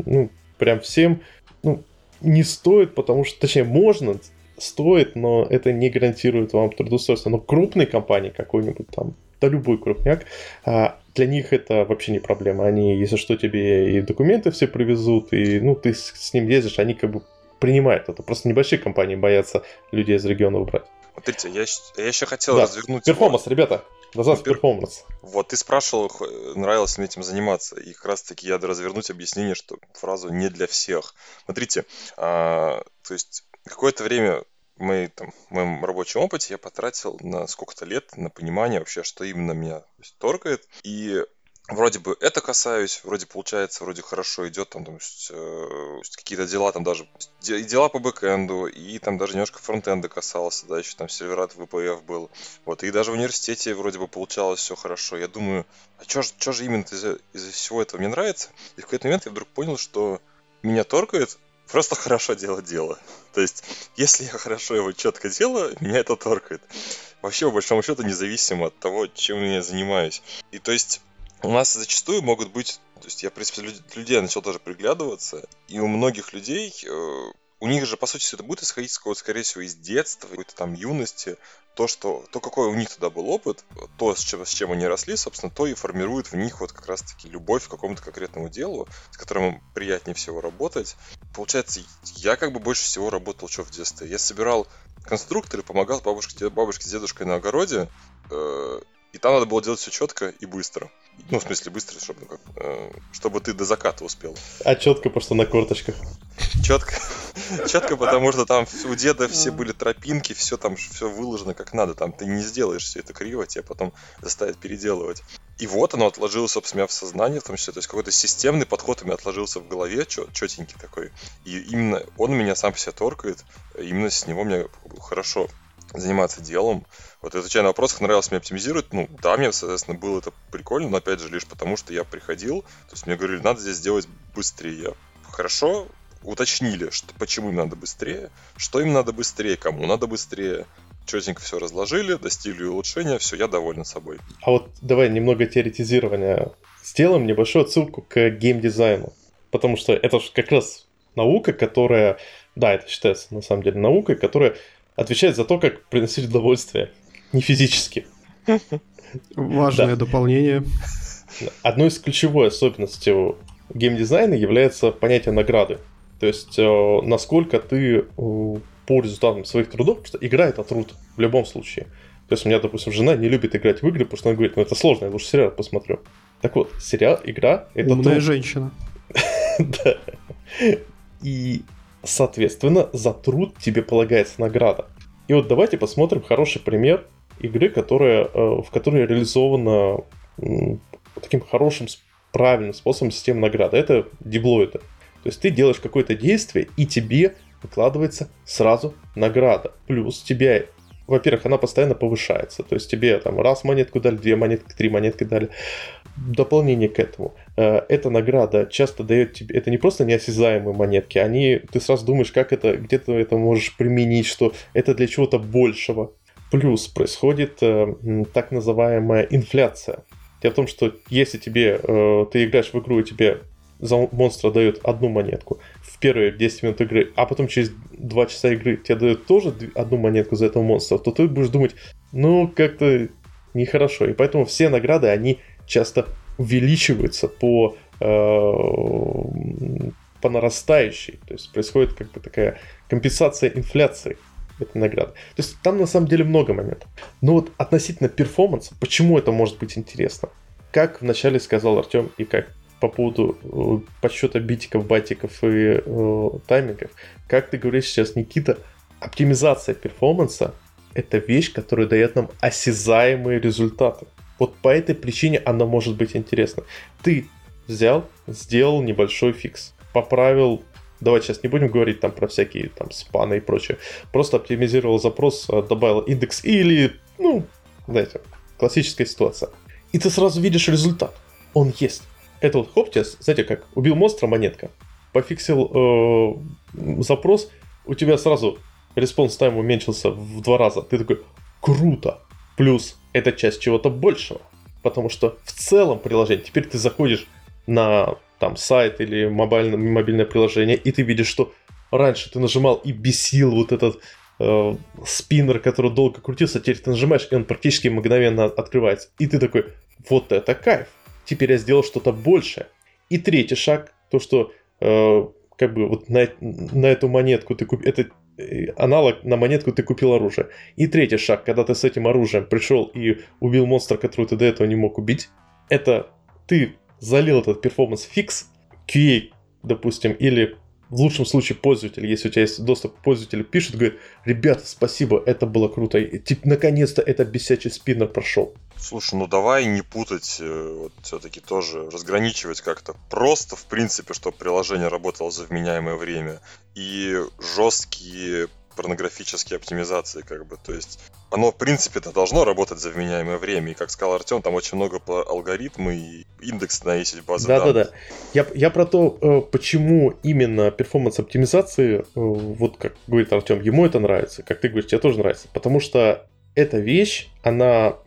ну, прям всем, ну, не стоит, потому что, точнее, можно, стоит, но это не гарантирует вам трудоустройство. Но крупные компании, какой-нибудь там, да любой крупняк, а, для них это вообще не проблема. Они, если что, тебе и документы все привезут, и ну, ты с ним ездишь, они как бы принимают это. Просто небольшие компании боятся людей из регионов брать. Смотрите, я, я еще хотел да. развернуть... Performance, его. ребята. Назад Per... performance. Вот, ты спрашивал, нравилось ли этим заниматься. И как раз-таки я развернуть объяснение, что фразу не для всех. Смотрите, а, то есть какое-то время мы, там, моем рабочем опыте я потратил на сколько-то лет на понимание вообще, что именно меня торкает. И вроде бы это касаюсь, вроде получается, вроде хорошо идет, там, там э, какие-то дела, там даже и дела по бэкэнду, и там даже немножко фронтенда касался, да, еще там серверат VPF был. Вот, и даже в университете вроде бы получалось все хорошо. Я думаю, а что же, же именно из-за из всего этого мне нравится? И в какой-то момент я вдруг понял, что меня торкает просто хорошо делать дело. То есть, если я хорошо его четко делаю, меня это торкает. Вообще, по большому счету, независимо от того, чем я занимаюсь. И то есть, у нас зачастую могут быть, то есть я, в принципе, людей начал тоже приглядываться, и у многих людей, э, у них же, по сути, все это будет исходить, скорее всего, из детства, какой-то там юности, то, что, то, какой у них тогда был опыт, то, с чем, с чем они росли, собственно, то и формирует в них вот как раз-таки любовь к какому-то конкретному делу, с которым приятнее всего работать. Получается, я как бы больше всего работал что в детстве. Я собирал конструкторы, помогал бабушке, бабушке с дедушкой на огороде, э, и там надо было делать все четко и быстро. Ну, в смысле, быстро, чтобы, как, э, чтобы ты до заката успел. А четко, просто на корточках. Четко. Четко, потому что там у деда все были тропинки, все там все выложено как надо. Там ты не сделаешь все это криво, тебе потом заставят переделывать. И вот оно отложилось, собственно, в сознании, в том числе. То есть какой-то системный подход у меня отложился в голове, четенький такой. И именно он меня сам себя торкает. Именно с него мне хорошо заниматься делом. Вот отвечая на вопрос, нравилось мне оптимизировать, ну да, мне, соответственно, было это прикольно, но опять же лишь потому, что я приходил, то есть мне говорили, надо здесь сделать быстрее. Хорошо, уточнили, что, почему им надо быстрее, что им надо быстрее, кому надо быстрее. Четенько все разложили, достигли улучшения, все, я доволен собой. А вот давай немного теоретизирования. Сделаем небольшую отсылку к геймдизайну. Потому что это же как раз наука, которая, да, это считается на самом деле наукой, которая отвечает за то, как приносить удовольствие, не физически. Важное да. дополнение. Одной из ключевой особенностей геймдизайна является понятие награды. То есть, э, насколько ты э, по результатам своих трудов, потому что игра это труд в любом случае. То есть у меня, допустим, жена не любит играть в игры, потому что она говорит, ну это сложно, я лучше сериал посмотрю. Так вот, сериал, игра это Умная труд. женщина. Да. И Соответственно, за труд тебе полагается награда. И вот давайте посмотрим хороший пример игры, которая, э, в которой реализована таким хорошим, правильным способом система награды. Это диблоиды. То есть ты делаешь какое-то действие, и тебе выкладывается сразу награда. Плюс тебе, во-первых, она постоянно повышается. То есть тебе там раз монетку дали, две монетки, три монетки дали дополнение к этому. Э, эта награда часто дает тебе, это не просто неосязаемые монетки, они, ты сразу думаешь, как это, где ты это можешь применить, что это для чего-то большего. Плюс происходит э, так называемая инфляция. Дело в том, что если тебе, э, ты играешь в игру и тебе за монстра дают одну монетку в первые 10 минут игры, а потом через 2 часа игры тебе дают тоже одну монетку за этого монстра, то ты будешь думать, ну, как-то нехорошо. И поэтому все награды, они часто увеличиваются по, э, по нарастающей. То есть происходит как бы такая компенсация инфляции этой награды. То есть там на самом деле много моментов. Но вот относительно перформанса, почему это может быть интересно? Как вначале сказал Артем и как по поводу э, подсчета битиков, батиков и э, таймингов, как ты говоришь сейчас, Никита, оптимизация перформанса – это вещь, которая дает нам осязаемые результаты. Вот по этой причине она может быть интересна. Ты взял, сделал небольшой фикс, поправил Давайте сейчас не будем говорить там про всякие там span ы и прочее. Просто оптимизировал запрос, э, добавил индекс или, ну, знаете, классическая ситуация. И ты сразу видишь результат. Он есть. Это вот хоп, тебе, знаете как, убил монстра монетка. Пофиксил э, запрос, у тебя сразу response time уменьшился в два раза. Ты такой, круто. Плюс это часть чего-то большего. Потому что в целом приложение, теперь ты заходишь на там сайт или мобильное, мобильное приложение, и ты видишь, что раньше ты нажимал и бесил вот этот э, спиннер, который долго крутился, теперь ты нажимаешь, и он практически мгновенно открывается. И ты такой, вот это кайф. Теперь я сделал что-то большее. И третий шаг, то, что э, как бы вот на, на эту монетку ты купил, это э, аналог на монетку ты купил оружие. И третий шаг, когда ты с этим оружием пришел и убил монстра, которого ты до этого не мог убить, это ты залил этот performance fix, QA, допустим, или в лучшем случае пользователь, если у тебя есть доступ к пользователю, пишет, говорит, ребята, спасибо, это было круто, и, типа, наконец-то этот бесячий спиннер прошел. Слушай, ну давай не путать, э, вот все-таки тоже разграничивать как-то. Просто, в принципе, чтобы приложение работало за вменяемое время. И жесткие порнографические оптимизации, как бы. То есть оно, в принципе-то, должно работать за вменяемое время. И, как сказал Артем, там очень много по алгоритмы и индекс на эти базы да, данных. Да-да-да. Я, я про то, э, почему именно перформанс-оптимизации, э, вот как говорит Артем, ему это нравится, как ты говоришь, тебе тоже нравится. Потому что эта вещь, она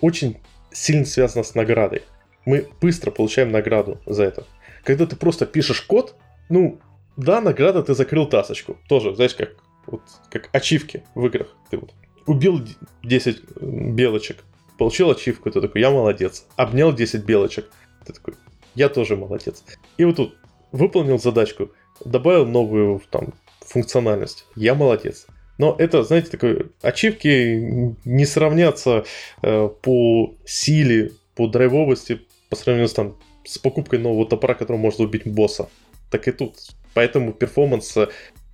очень сильно связана с наградой. Мы быстро получаем награду за это. Когда ты просто пишешь код, ну, да, награда, ты закрыл тасочку. Тоже, знаешь, как вот как ачивки в играх. Ты вот убил 10 белочек, получил ачивку, ты такой, я молодец. Обнял 10 белочек, ты такой, я тоже молодец. И вот тут выполнил задачку, добавил новую там функциональность, я молодец. Но это, знаете, такой ачивки не сравнятся э, по силе, по драйвовости по сравнению с, там, с покупкой нового топора, который может убить босса. Так и тут. Поэтому performance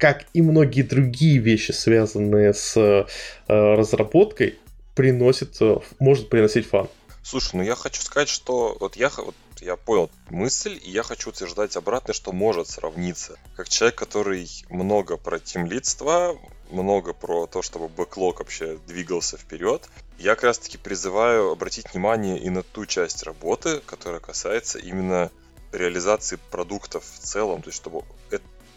как и многие другие вещи, связанные с э, разработкой, приносит, э, может приносить fun. Слушай, ну я хочу сказать, что вот я, вот я понял мысль, и я хочу утверждать обратно, что может сравниться. Как человек, который много про тимлидство, много про то, чтобы бэклог вообще двигался вперед, я как раз таки призываю обратить внимание и на ту часть работы, которая касается именно реализации продуктов в целом, то есть чтобы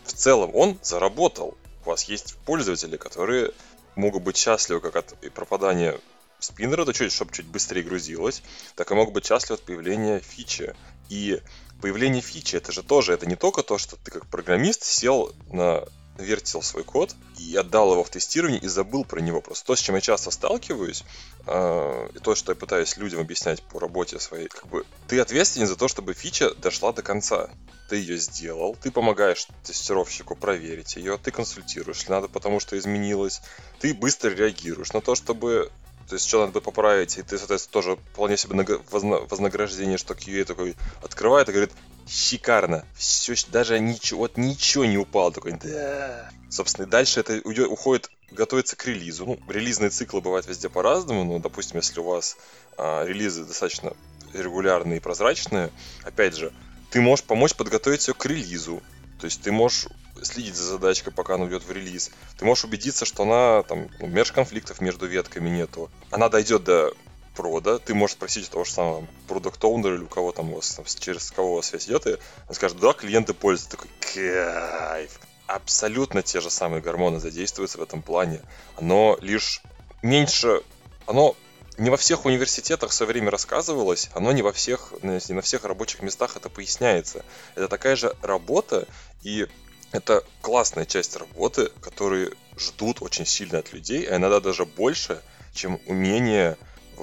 в целом он заработал. У вас есть пользователи, которые могут быть счастливы как от пропадания спиннера, то чуть, чтобы чуть быстрее грузилось, так и могут быть счастливы от появления фичи. И появление фичи, это же тоже, это не только то, что ты как программист сел на вертел свой код и отдал его в тестирование и забыл про него. Просто то, с чем я часто сталкиваюсь, э, и то, что я пытаюсь людям объяснять по работе своей, как бы ты ответственен за то, чтобы фича дошла до конца. Ты ее сделал, ты помогаешь тестировщику проверить ее, ты консультируешь, надо, потому что изменилось, ты быстро реагируешь на то, чтобы то есть, что надо бы поправить, и ты, соответственно, тоже вполне себе вознаграждение, что QA такой открывает и говорит, шикарно, все, даже ничего, вот ничего не упало, такой, да. Собственно, и дальше это уйдет, уходит, готовится к релизу. Ну, релизные циклы бывают везде по-разному, но, допустим, если у вас а, релизы достаточно регулярные и прозрачные, опять же, ты можешь помочь подготовить ее к релизу. То есть ты можешь следить за задачкой, пока она идет в релиз. Ты можешь убедиться, что она там ну, межконфликтов между ветками нету. Она дойдет до прода, ты можешь спросить у того же самого продукт оунера или у кого там, у вас, там через кого у вас связь идет, и он скажет, да, клиенты пользуются. Такой, кайф. Абсолютно те же самые гормоны задействуются в этом плане. Оно лишь меньше... Оно не во всех университетах все время рассказывалось, оно не во всех, не на всех рабочих местах это поясняется. Это такая же работа, и это классная часть работы, которые ждут очень сильно от людей, а иногда даже больше, чем умение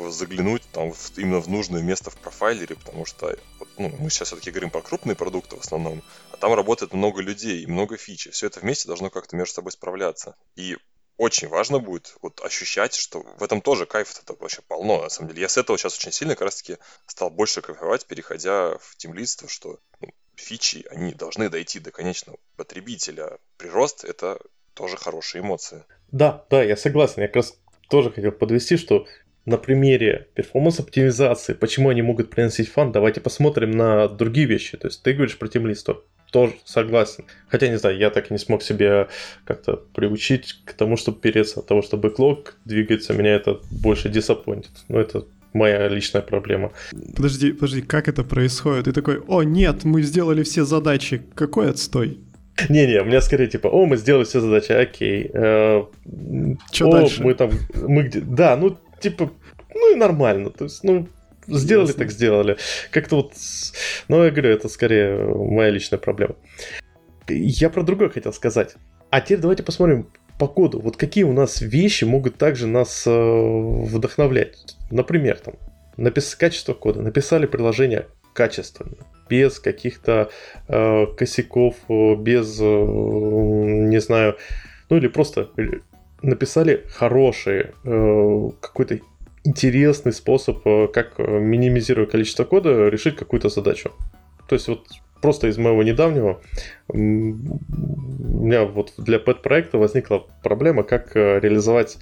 заглянуть там в, именно в нужное место в профайлере, потому что вот, ну, мы сейчас все-таки говорим про крупные продукты в основном, а там работает много людей и много фич, все это вместе должно как-то между собой справляться. И очень важно будет вот ощущать, что в этом тоже кайф это вообще полно, на самом деле. Я с этого сейчас очень сильно как раз-таки стал больше кайфовать, переходя в тимлидство, что ну, фичи, они должны дойти до конечного потребителя. Прирост — это тоже хорошие эмоции. Да, да, я согласен. Я как раз тоже хотел подвести, что на примере перформанс-оптимизации, почему они могут приносить фан, давайте посмотрим на другие вещи. То есть ты говоришь про тимлисту, тоже согласен. Хотя, не знаю, я так и не смог себя как-то приучить к тому, чтобы переться от того, что бэклог двигается, меня это больше дисаппоинтит. Но это моя личная проблема. Подожди, подожди, как это происходит? Ты такой, о нет, мы сделали все задачи, какой отстой? Не-не, у меня скорее типа, о, мы сделали все задачи, окей. Э, Что дальше? Мы там, мы где, да, ну типа, ну и нормально, то есть, ну сделали Ясно. так сделали. Как-то вот, ну я говорю, это скорее моя личная проблема. Я про другое хотел сказать. А теперь давайте посмотрим по коду. Вот какие у нас вещи могут также нас э, вдохновлять. Например, там, напис... качество кода. Написали приложение качественно, без каких-то э, косяков, без, э, не знаю, ну или просто написали хороший, э, какой-то интересный способ, э, как э, минимизируя количество кода, решить какую-то задачу. То есть вот просто из моего недавнего у меня вот для пэт-проекта возникла проблема, как э, реализовать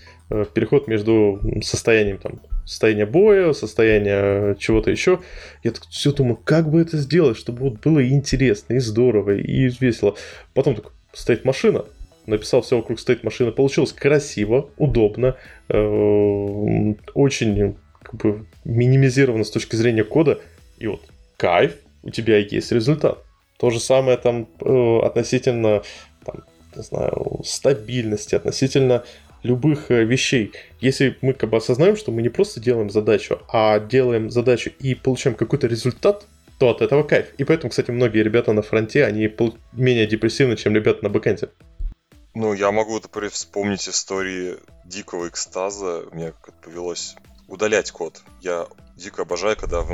переход между состоянием там состояние боя, состояние чего-то еще. Я так все думаю, как бы это сделать, чтобы вот было интересно, и здорово, и весело. Потом так стоит машина, написал все вокруг стоит машина, получилось красиво, удобно, э, очень как бы минимизировано с точки зрения кода, и вот кайф, у тебя есть результат. То же самое там э, относительно, там, не знаю, стабильности, относительно любых э, вещей. Если мы как бы осознаем, что мы не просто делаем задачу, а делаем задачу и получаем какой-то результат, то от этого кайф. И поэтому, кстати, многие ребята на фронте, они менее депрессивны, чем ребята на бэкэнде. Ну, я могу, например, вспомнить истории дикого экстаза. Мне повелось удалять код. Я дико обожаю, когда в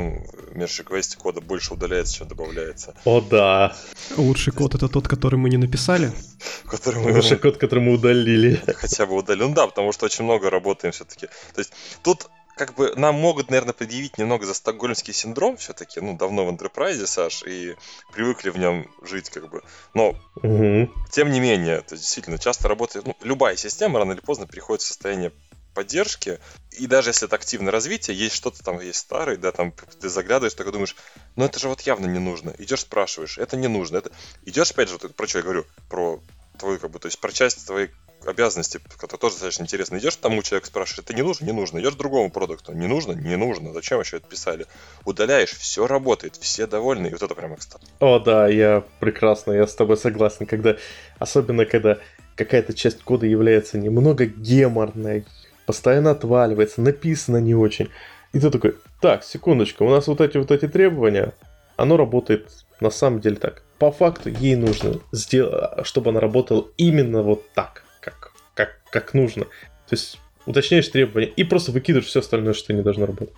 межреквесте кода больше удаляется, чем добавляется. О, да. Лучший код это тот, который мы не написали. Который мы... Лучший код, который мы удалили. Хотя бы удалили. Ну да, потому что очень много работаем все-таки. То есть тут как бы нам могут, наверное, предъявить немного за стокгольмский синдром все-таки, ну, давно в Enterprise, Саш, и привыкли в нем жить, как бы. Но, угу. тем не менее, то есть, действительно, часто работает, ну, любая система рано или поздно приходит в состояние поддержки, и даже если это активное развитие, есть что-то там, есть старый, да, там ты заглядываешь, такой думаешь, ну это же вот явно не нужно. Идешь, спрашиваешь, это не нужно. Это... Идешь, опять же, вот про что я говорю, про твою, как бы, то есть про часть твоей обязанности, которые тоже достаточно интересно. Идешь тому человеку, спрашиваешь, это не нужно? Не нужно. Идешь другому продукту, не нужно? Не нужно. Зачем еще это писали? Удаляешь, все работает, все довольны, и вот это прям экстаз. О, да, я прекрасно, я с тобой согласен, когда, особенно когда какая-то часть кода является немного геморной, постоянно отваливается, написано не очень. И ты такой, так, секундочку, у нас вот эти вот эти требования, оно работает на самом деле так. По факту ей нужно сделать, чтобы она работала именно вот так, как, как, как нужно. То есть уточняешь требования и просто выкидываешь все остальное, что не должно работать.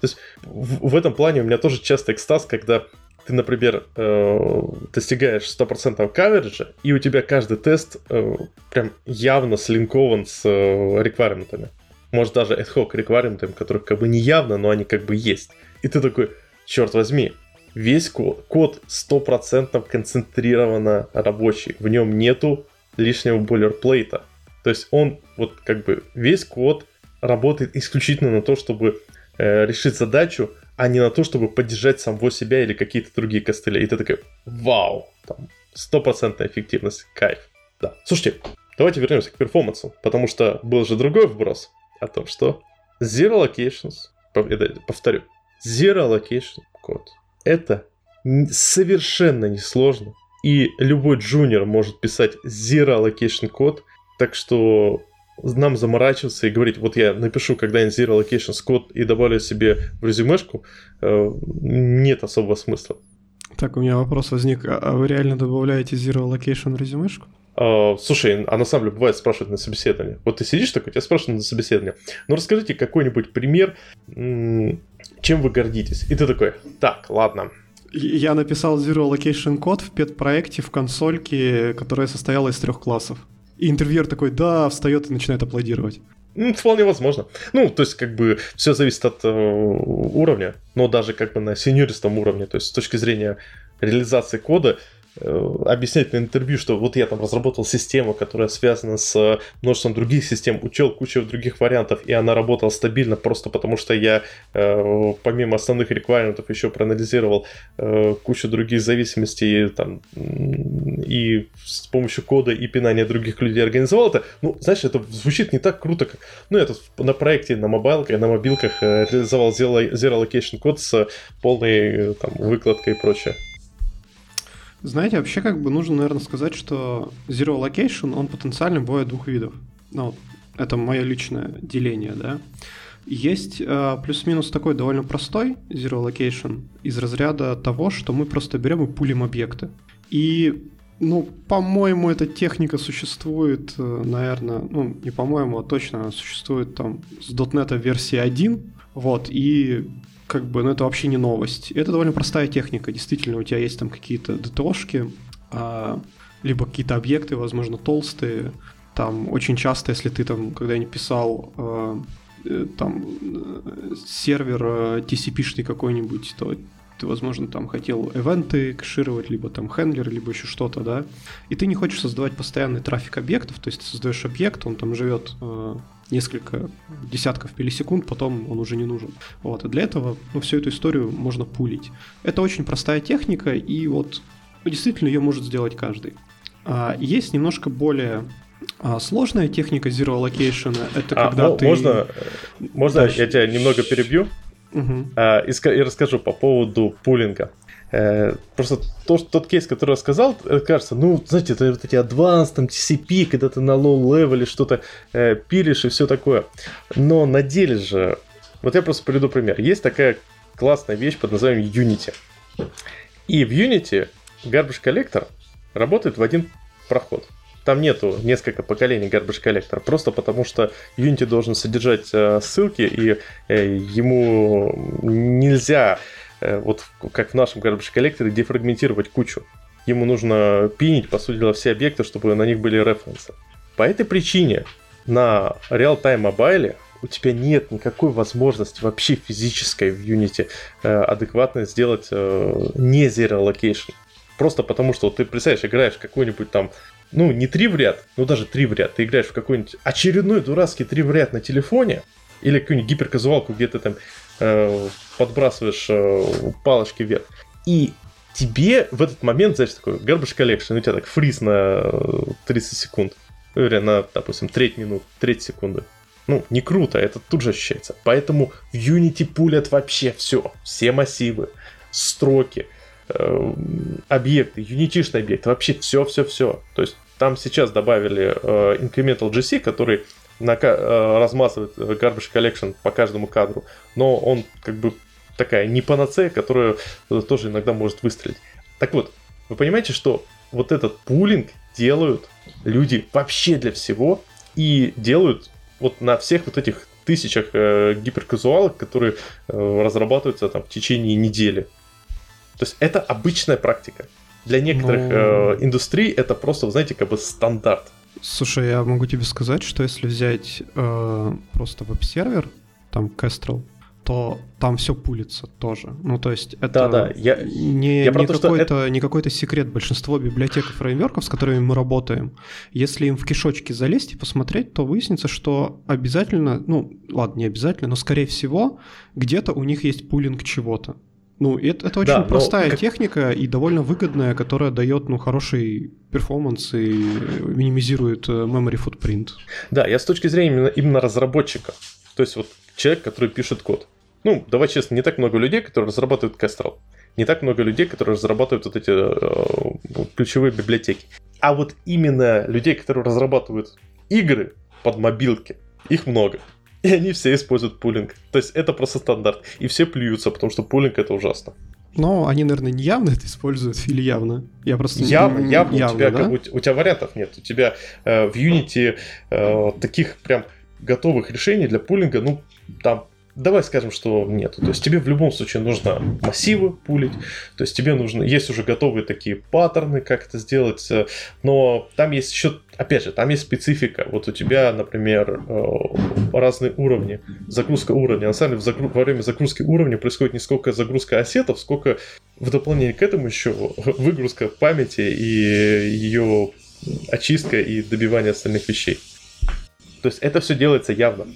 То есть в, в этом плане у меня тоже часто экстаз, когда ты, например, э, достигаешь 100% кавериджа, и у тебя каждый тест э, прям явно слинкован с э. Может, даже ad hoc реквайрментами, которых как бы не явно, но они как бы есть. И ты такой, черт возьми, весь код, код 100% концентрированно рабочий. В нем нету лишнего бойлерплейта. То есть он, вот как бы, весь код работает исключительно на то, чтобы э, решить задачу, а не на то, чтобы поддержать самого себя или какие-то другие костыли. И ты такой, вау, там, стопроцентная эффективность, кайф. Да. Слушайте, давайте вернемся к перформансу, потому что был же другой вброс о том, что Zero Locations, повторю, Zero Location код, это совершенно несложно, и любой джуниор может писать Zero Location код, так что нам заморачиваться и говорить, вот я напишу когда-нибудь Zero Location код и добавлю себе в резюмешку, э, нет особого смысла. Так, у меня вопрос возник. А вы реально добавляете Zero Location в резюмешку? Uh, слушай, а на самом деле бывает спрашивают на собеседовании. Вот ты сидишь такой, тебя спрашивают на собеседовании. Ну расскажите какой-нибудь пример, чем вы гордитесь. И ты такой, так, ладно. Я написал Zero Location код в пет-проекте в консольке, которая состояла из трех классов. И интервьюер такой, да, встает и начинает аплодировать. Ну, вполне возможно. Ну, то есть, как бы, все зависит от э, уровня, но даже как бы на сеньористом уровне, то есть с точки зрения реализации кода, объяснять на интервью, что вот я там разработал систему, которая связана с множеством других систем, учел кучу других вариантов, и она работала стабильно просто потому, что я э, помимо основных реквайрментов еще проанализировал э, кучу других зависимостей там, и с помощью кода и пинания других людей организовал это. Ну, знаешь, это звучит не так круто, как... Ну, я тут на проекте на мобайлке, на мобилках реализовал Zero Location код с полной там, выкладкой и прочее. Знаете, вообще как бы нужно, наверное, сказать, что Zero Location, он потенциально бывает двух видов. Ну, это мое личное деление, да. Есть э, плюс-минус такой довольно простой Zero Location из разряда того, что мы просто берем и пулим объекты. И, ну, по-моему, эта техника существует, э, наверное, ну, не по-моему, а точно она существует там с .NET версии 1, вот, и как бы, ну, это вообще не новость. Это довольно простая техника, действительно, у тебя есть там какие-то ДТОшки, а, либо какие-то объекты, возможно, толстые, там очень часто, если ты там когда-нибудь писал а, Э, там сервер э, TCP-шный какой-нибудь, то ты, возможно, там хотел ивенты кэшировать, либо там хендлер, либо еще что-то, да, и ты не хочешь создавать постоянный трафик объектов, то есть ты создаешь объект, он там живет э, несколько десятков миллисекунд, потом он уже не нужен. Вот, и для этого, ну, всю эту историю можно пулить. Это очень простая техника, и вот ну, действительно ее может сделать каждый. А, есть немножко более а сложная техника Zero Allocation это а, когда ты... Можно, можно да, я тебя немного перебью угу. а, и, и расскажу по поводу пулинга. Э, просто то, тот кейс, который я сказал, э, кажется, ну, знаете, это вот эти advanced, там, TCP, когда ты на low-левеле что-то э, пилишь и все такое. Но на деле же, вот я просто приведу пример. Есть такая классная вещь под названием Unity. И в Unity Garbage Collector работает в один проход. Там нету несколько поколений Garbage Collector, просто потому что Unity должен содержать э, ссылки, и э, ему нельзя, вот как в нашем Garbage Collector, дефрагментировать кучу. Ему нужно пинить, по сути дела, все объекты, чтобы на них были референсы. По этой причине на Real-Time Mobile у тебя нет никакой возможности вообще физической в Unity э, адекватно сделать э, не zero location. Просто потому что вот ты, представляешь, играешь какой-нибудь там ну, не три в ряд, ну даже три в ряд. Ты играешь в какой-нибудь очередной дурацкий три в ряд на телефоне, или какую-нибудь гиперказуалку, где ты там э, подбрасываешь э, палочки вверх. И тебе в этот момент, знаешь, такой garbage collection, у тебя так фриз на 30 секунд. Или на, допустим, треть минут, треть секунды. Ну, не круто, это тут же ощущается. Поэтому в Unity пулят вообще все. Все массивы, строки, э, объекты, юнитишный объект, вообще все-все-все. То есть там сейчас добавили э, Incremental GC, который на, э, размазывает Garbage Collection по каждому кадру, но он как бы такая не панацея, которая тоже иногда может выстрелить. Так вот, вы понимаете, что вот этот пулинг делают люди вообще для всего и делают вот на всех вот этих тысячах э, гиперказуалок, которые э, разрабатываются там в течение недели. То есть это обычная практика. Для некоторых ну... э, индустрий это просто, знаете, как бы стандарт. Слушай, я могу тебе сказать, что если взять э, просто веб-сервер, там Kestrel, то там все пулится тоже. Ну, то есть это да, да. Я, не, я не, какой-то, это... не какой-то секрет. Большинство библиотек и фреймворков, с которыми мы работаем, если им в кишочки залезть и посмотреть, то выяснится, что обязательно, ну, ладно, не обязательно, но скорее всего, где-то у них есть пулинг чего-то. Ну, это, это очень да, простая но... техника и довольно выгодная, которая дает ну, хороший перформанс и минимизирует э, memory footprint. Да, я с точки зрения именно, именно разработчика. То есть вот человек, который пишет код. Ну, давай честно, не так много людей, которые разрабатывают Kestrel. Не так много людей, которые разрабатывают вот эти э, ключевые библиотеки. А вот именно людей, которые разрабатывают игры под мобилки, их много. И они все используют пулинг. То есть это просто стандарт. И все плюются, потому что пулинг это ужасно. Но они, наверное, не явно это используют или явно? Я просто явно, не, явно, явно у, тебя, да? у, у тебя вариантов нет. У тебя э, в Unity э, таких прям готовых решений для пулинга, ну, там давай скажем, что нет. То есть тебе в любом случае нужно массивы пулить, то есть тебе нужно, есть уже готовые такие паттерны, как это сделать, э, но там есть еще, опять же, там есть специфика. Вот у тебя, например, э, разные уровни, загрузка уровня. На самом деле загру... во время загрузки уровня происходит не сколько загрузка ассетов, сколько в дополнение к этому еще выгрузка памяти и ее очистка и добивание остальных вещей. То есть это все делается явно.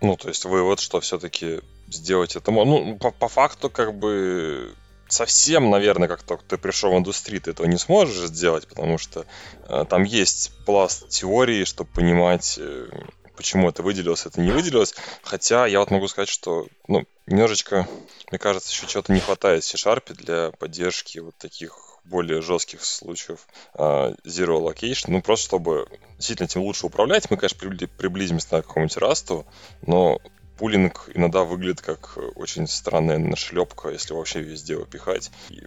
Ну, то есть вывод, что все-таки сделать это... Ну, по, по факту, как бы, совсем, наверное, как только ты пришел в индустрию, ты этого не сможешь сделать, потому что э, там есть пласт теории, чтобы понимать, э, почему это выделилось, это не выделилось. Хотя я вот могу сказать, что, ну, немножечко, мне кажется, еще чего-то не хватает C-Sharp для поддержки вот таких более жестких случаев uh, Zero Location, ну просто чтобы действительно этим лучше управлять, мы, конечно, приблизимся на какому-нибудь расту, но пулинг иногда выглядит как очень странная нашлепка, если вообще везде его пихать. И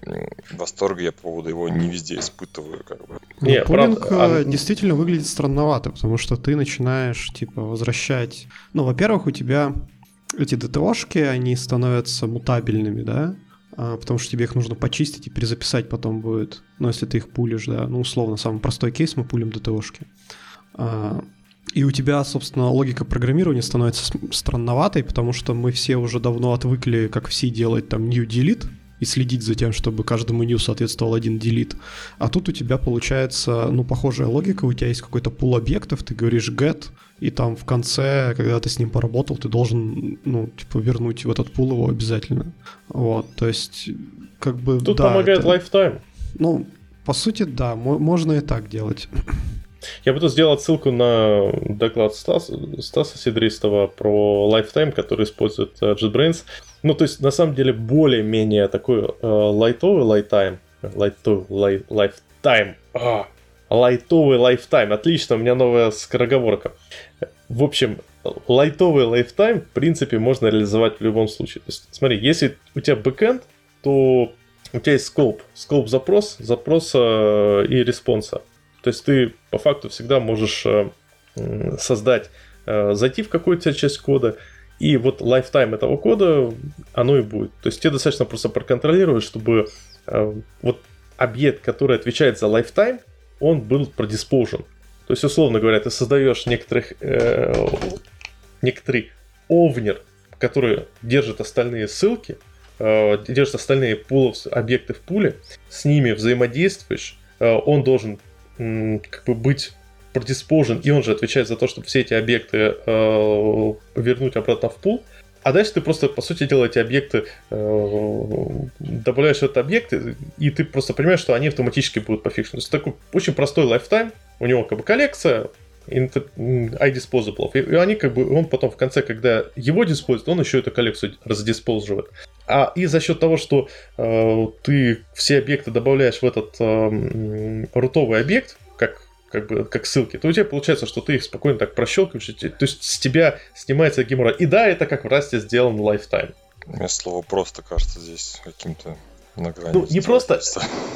восторга я по поводу его не везде испытываю, как бы. Ну, не, пулинг правда, а... действительно выглядит странновато, потому что ты начинаешь, типа, возвращать... Ну, во-первых, у тебя эти ДТОшки, они становятся мутабельными, да? А, потому что тебе их нужно почистить и перезаписать потом будет. Ну, если ты их пулишь, да. Ну, условно, самый простой кейс мы пулим ДТОшки. А, и у тебя, собственно, логика программирования становится странноватой, потому что мы все уже давно отвыкли, как все делать там new delete и следить за тем, чтобы каждому new соответствовал один delete. А тут у тебя получается, ну, похожая логика, у тебя есть какой-то пул объектов, ты говоришь get, и там в конце, когда ты с ним поработал, ты должен, ну, типа, вернуть в этот пул его обязательно. Вот, то есть, как бы, Тут да, помогает это... lifetime. Ну, по сути, да, можно и так делать. Я бы тут сделал ссылку на доклад Стаса, Стаса Сидристова про Lifetime, который использует uh, JetBrains. Ну, то есть, на самом деле, более-менее такой uh, лайтовый Lifetime. Лайтовый лай, Lifetime. А, лайтовый Lifetime. Отлично, у меня новая скороговорка. В общем, лайтовый Lifetime, в принципе, можно реализовать в любом случае. То есть, смотри, если у тебя бэкэнд, то у тебя есть scope. Scope запрос, запроса и response а. То есть ты по факту всегда можешь э, создать, э, зайти в какую-то часть кода, и вот lifetime этого кода, оно и будет. То есть тебе достаточно просто проконтролировать, чтобы э, вот объект, который отвечает за lifetime, он был продиспожен. То есть, условно говоря, ты создаешь некоторых, э, некоторый овнер, который держит остальные ссылки, э, держит остальные пулов, объекты в пуле, с ними взаимодействуешь, э, он должен как бы быть предиспожен, и он же отвечает за то, чтобы все эти объекты э, вернуть обратно в пул. А дальше ты просто, по сути дела, эти объекты э, добавляешь этот объект, и ты просто понимаешь, что они автоматически будут пофикшены. То есть такой очень простой lifetime, у него как бы коллекция IDisposable, и, и они как бы, он потом в конце, когда его диспозит, он еще эту коллекцию раздиспозживает. А и за счет того, что э, ты все объекты добавляешь в этот э, рутовый объект, как как бы как ссылки, то у тебя получается, что ты их спокойно так прощелкиваешь, то есть с тебя снимается геморрой. И да, это как в Rust е сделан lifetime. Мне слово просто кажется здесь каким-то. Ну, не просто.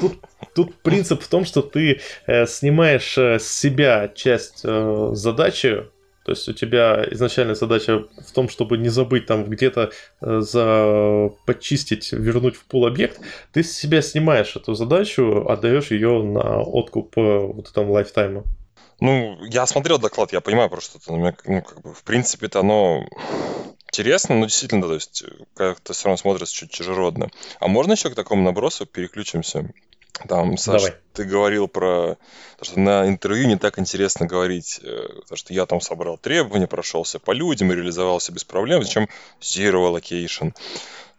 Тут, тут принцип в том, что ты э, снимаешь э, с себя часть э, задачи, то есть у тебя изначальная задача в том, чтобы не забыть там где-то э, за почистить, вернуть в пул объект. Ты с себя снимаешь эту задачу, отдаешь ее на откуп э, вот этому лайфтайму. Ну, я смотрел доклад, я понимаю просто, ну, как бы, в принципе-то оно интересно, но действительно, то есть как-то все равно смотрится чуть чужеродно. А можно еще к такому набросу переключимся? Там, Саш, Давай. ты говорил про то, что на интервью не так интересно говорить, э, то, что я там собрал требования, прошелся по людям и реализовался без проблем, зачем zero allocation.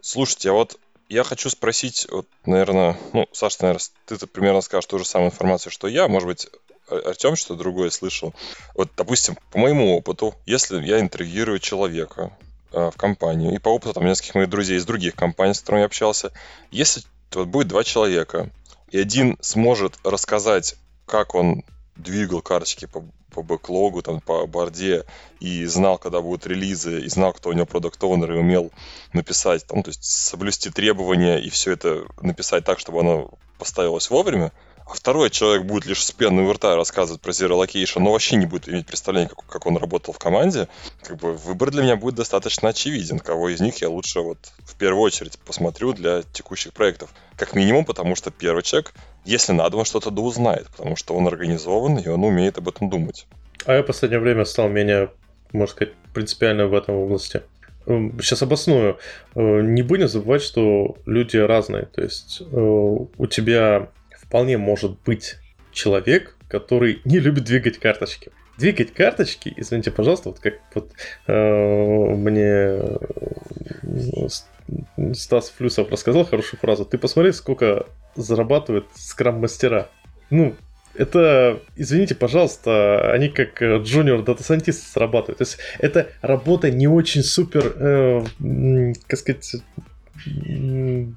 Слушайте, а вот я хочу спросить, вот, наверное, ну, Саша, наверное, ты примерно скажешь ту же самую информацию, что я, может быть, Артем что-то другое слышал. Вот, допустим, по моему опыту, если я интервьюирую человека э, в компанию, и по опыту там нескольких моих друзей из других компаний, с которыми я общался, если вот будет два человека, и один сможет рассказать, как он двигал карточки по, по бэклогу, там, по борде, и знал, когда будут релизы, и знал, кто у него продукт оунер и умел написать, там, то есть соблюсти требования и все это написать так, чтобы оно поставилось вовремя, а второй человек будет лишь с пеной у рта рассказывать про Zero Location, но вообще не будет иметь представления, как, как он работал в команде, как бы выбор для меня будет достаточно очевиден, кого из них я лучше вот в первую очередь посмотрю для текущих проектов. Как минимум, потому что первый человек, если надо, он что-то да узнает, потому что он организован, и он умеет об этом думать. А я в последнее время стал менее, можно сказать, принципиально в этом области. Сейчас эм, обосную. Э, не будем забывать, что люди разные. То есть э, у тебя вполне может быть человек, который не любит двигать карточки. Двигать карточки, извините, пожалуйста, вот как вот э, мне Стас Флюсов рассказал хорошую фразу. Ты посмотри, сколько зарабатывают скрам-мастера. Ну, это, извините, пожалуйста, они как junior дата сайентисты срабатывают. То есть это работа не очень супер, э, как сказать, ну,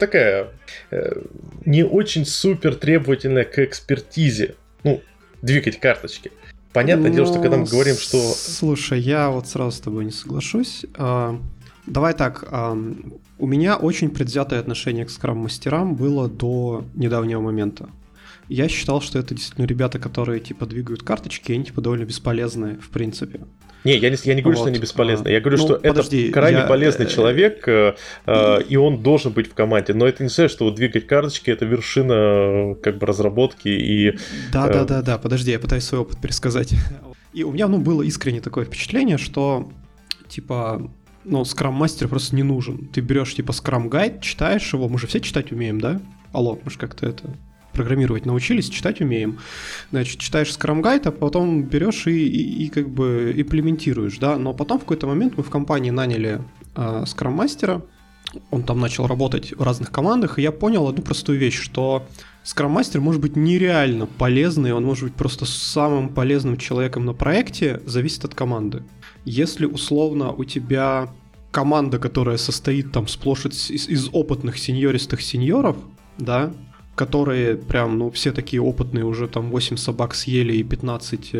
такая э, не очень супер требовательная к экспертизе. Ну, двигать карточки. Понятное Но... дело, что когда мы говорим, что... Слушай, я вот сразу с тобой не соглашусь. А, давай так, а, у меня очень предвзятое отношение к скрам-мастерам было до недавнего момента. Я считал, что это действительно ребята, которые типа двигают карточки, и они типа довольно бесполезные, в принципе. Не, я не, я не говорю, вот. что они бесполезны. Я говорю, ну, что подожди, это крайне я... полезный э, человек, э, э, и он должен быть в команде. Но это не значит, что вот двигать карточки это вершина как бы разработки и. Да, э... да, да, да. Подожди, я пытаюсь свой опыт пересказать. И у меня ну было искренне такое впечатление, что типа ну, скрам-мастер просто не нужен. Ты берешь, типа, скрам-гайд, читаешь его, мы же все читать умеем, да? Алло, мы же как-то это программировать научились, читать умеем. Значит, читаешь Scrum Guide, а потом берешь и, и, и как бы имплементируешь, да. Но потом в какой-то момент мы в компании наняли э, Scrum мастера, он там начал работать в разных командах, и я понял одну простую вещь, что Scrum мастер может быть нереально полезный, он может быть просто самым полезным человеком на проекте, зависит от команды. Если условно у тебя команда, которая состоит там сплошь из, из опытных сеньористых сеньоров, да, которые прям, ну, все такие опытные, уже там 8 собак съели и 15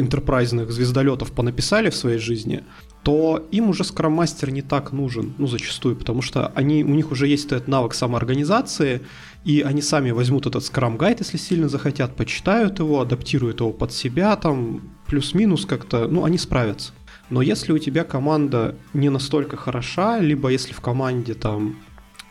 интерпрайзных э, звездолетов понаписали в своей жизни, то им уже скрам-мастер не так нужен, ну, зачастую, потому что они, у них уже есть этот навык самоорганизации, и они сами возьмут этот скрам-гайд, если сильно захотят, почитают его, адаптируют его под себя, там, плюс-минус как-то, ну, они справятся. Но если у тебя команда не настолько хороша, либо если в команде там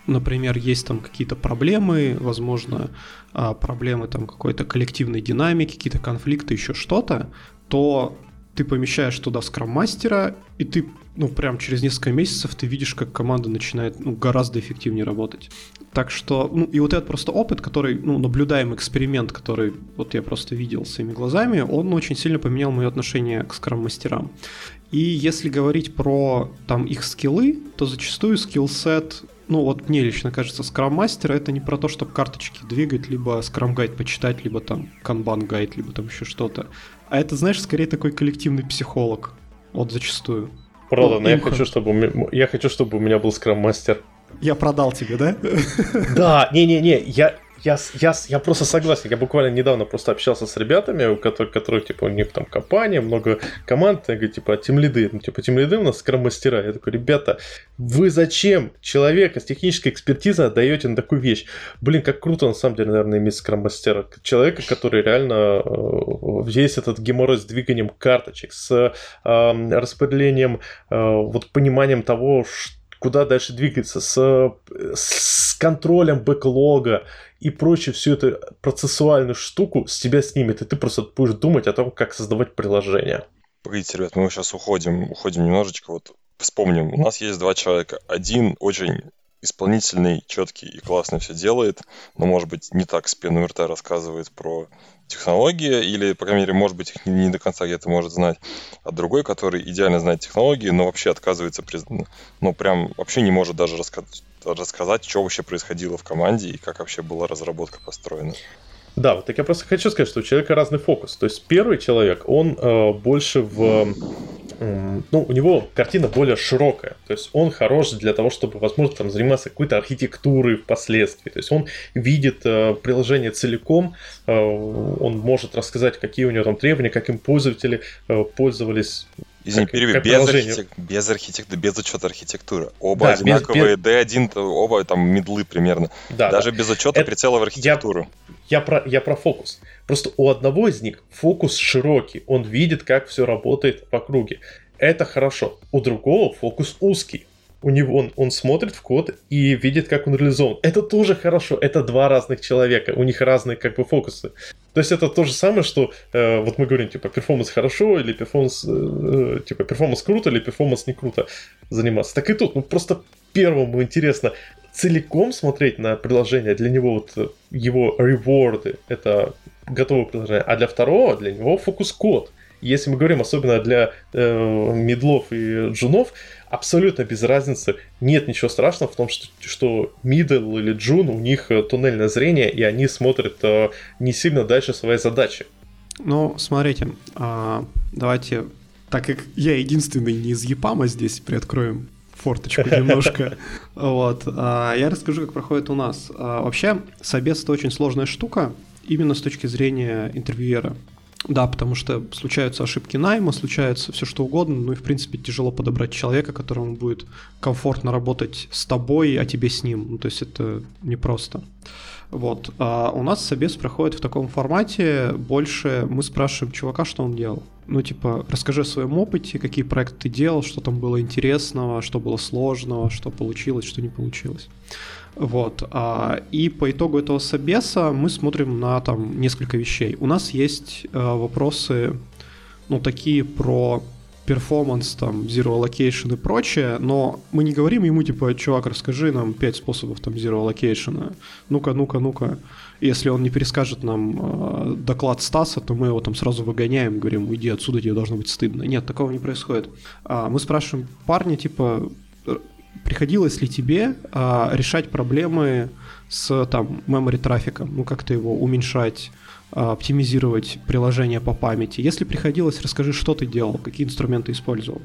например, есть там какие-то проблемы, возможно, а, проблемы там какой-то коллективной динамики, какие-то конфликты, еще что-то, то ты помещаешь туда скрам-мастера, и ты, ну, прям через несколько месяцев ты видишь, как команда начинает ну, гораздо эффективнее работать. Так что, ну, и вот этот просто опыт, который, ну, наблюдаемый эксперимент, который вот я просто видел своими глазами, он очень сильно поменял мое отношение к скрам-мастерам. И если говорить про там их скиллы, то зачастую скилл-сет ну вот мне лично кажется, скрам-мастер это не про то, чтобы карточки двигать, либо скрам-гайд почитать, либо там канбан-гайд, либо там еще что-то. А это, знаешь, скорее такой коллективный психолог. Вот зачастую. Правда, ну, но я хочу, чтобы, я хочу, чтобы у меня был скрам-мастер. Я продал тебе, да? Да, не-не-не, я, я, я, я просто согласен. Я буквально недавно просто общался с ребятами, у которых, которых типа, у них там компания, много команд, я говорю, типа, тимлиды, ну, типа, тимлиды у нас скрам-мастера. Я такой, ребята, вы зачем человека с технической экспертизой отдаете на такую вещь? Блин, как круто, на самом деле, наверное, иметь скрам-мастера. Человека, который реально э, весь этот геморрой с двиганием карточек, с э, распределением, э, вот пониманием того, что куда дальше двигаться, с, с контролем бэклога и прочее, всю эту процессуальную штуку с тебя снимет, и ты просто будешь думать о том, как создавать приложение. Погодите, ребят, мы сейчас уходим, уходим немножечко, вот вспомним, у нас есть два человека. Один очень исполнительный, четкий и классно все делает, но, может быть, не так с рта рассказывает про технологии, или, по крайней мере, может быть, их не до конца где-то может знать, а другой, который идеально знает технологии, но вообще отказывается, ну, прям вообще не может даже рассказать, рассказать, что вообще происходило в команде и как вообще была разработка построена. Да, вот так я просто хочу сказать, что у человека разный фокус. То есть первый человек, он э, больше в... Э, ну, у него картина более широкая. То есть он хорош для того, чтобы, возможно, там, заниматься какой-то архитектурой впоследствии. То есть он видит э, приложение целиком, э, он может рассказать, какие у него там требования, как им пользователи э, пользовались Извини, перебью, без, архитек... без архитектуры, без учета архитектуры. Оба да, одинаковые, без... D1, оба там медлы примерно. Да, Даже да. без учета Это... прицела в архитектуру. Я, я, про, я про фокус. Просто у одного из них фокус широкий, он видит, как все работает в округе. Это хорошо. У другого фокус узкий у него он, он смотрит в код и видит, как он реализован. Это тоже хорошо. Это два разных человека. У них разные как бы фокусы. То есть это то же самое, что э, вот мы говорим, типа, performance хорошо, или performance, э, типа, performance круто, или performance не круто заниматься. Так и тут, ну просто первому интересно целиком смотреть на приложение, для него вот э, его reward ы, это готовое приложение, а для второго, для него фокус — код. Если мы говорим особенно для э, медлов и джунов, абсолютно без разницы. Нет ничего страшного в том, что, что middle или джун, у них э, туннельное зрение, и они смотрят э, не сильно дальше своей задачи. Ну, смотрите, а, давайте, так как я единственный не из Япама здесь, приоткроем форточку немножко. Вот. А, я расскажу, как проходит у нас. А, вообще, собес — это очень сложная штука, именно с точки зрения интервьюера. Да, потому что случаются ошибки найма, случается все что угодно, ну и в принципе тяжело подобрать человека, которому будет комфортно работать с тобой, а тебе с ним. Ну, то есть это непросто. Вот. А у нас собес проходит в таком формате. Больше мы спрашиваем чувака, что он делал. Ну, типа, расскажи о своем опыте, какие проекты ты делал, что там было интересного, что было сложного, что получилось, что не получилось. Вот. А, и по итогу этого собеса мы смотрим на там несколько вещей. У нас есть а, вопросы, ну, такие про перформанс, там, zero allocation и прочее, но мы не говорим ему, типа, чувак, расскажи нам пять способов там zero allocation. Ну-ка, ну-ка, ну-ка. Если он не перескажет нам э, доклад Стаса, то мы его там сразу выгоняем, говорим, иди отсюда, тебе должно быть стыдно. Нет, такого не происходит. А, мы спрашиваем парня, типа, приходилось ли тебе а, решать проблемы с там memory трафиком, ну как-то его уменьшать, а, оптимизировать приложение по памяти. Если приходилось, расскажи, что ты делал, какие инструменты использовал.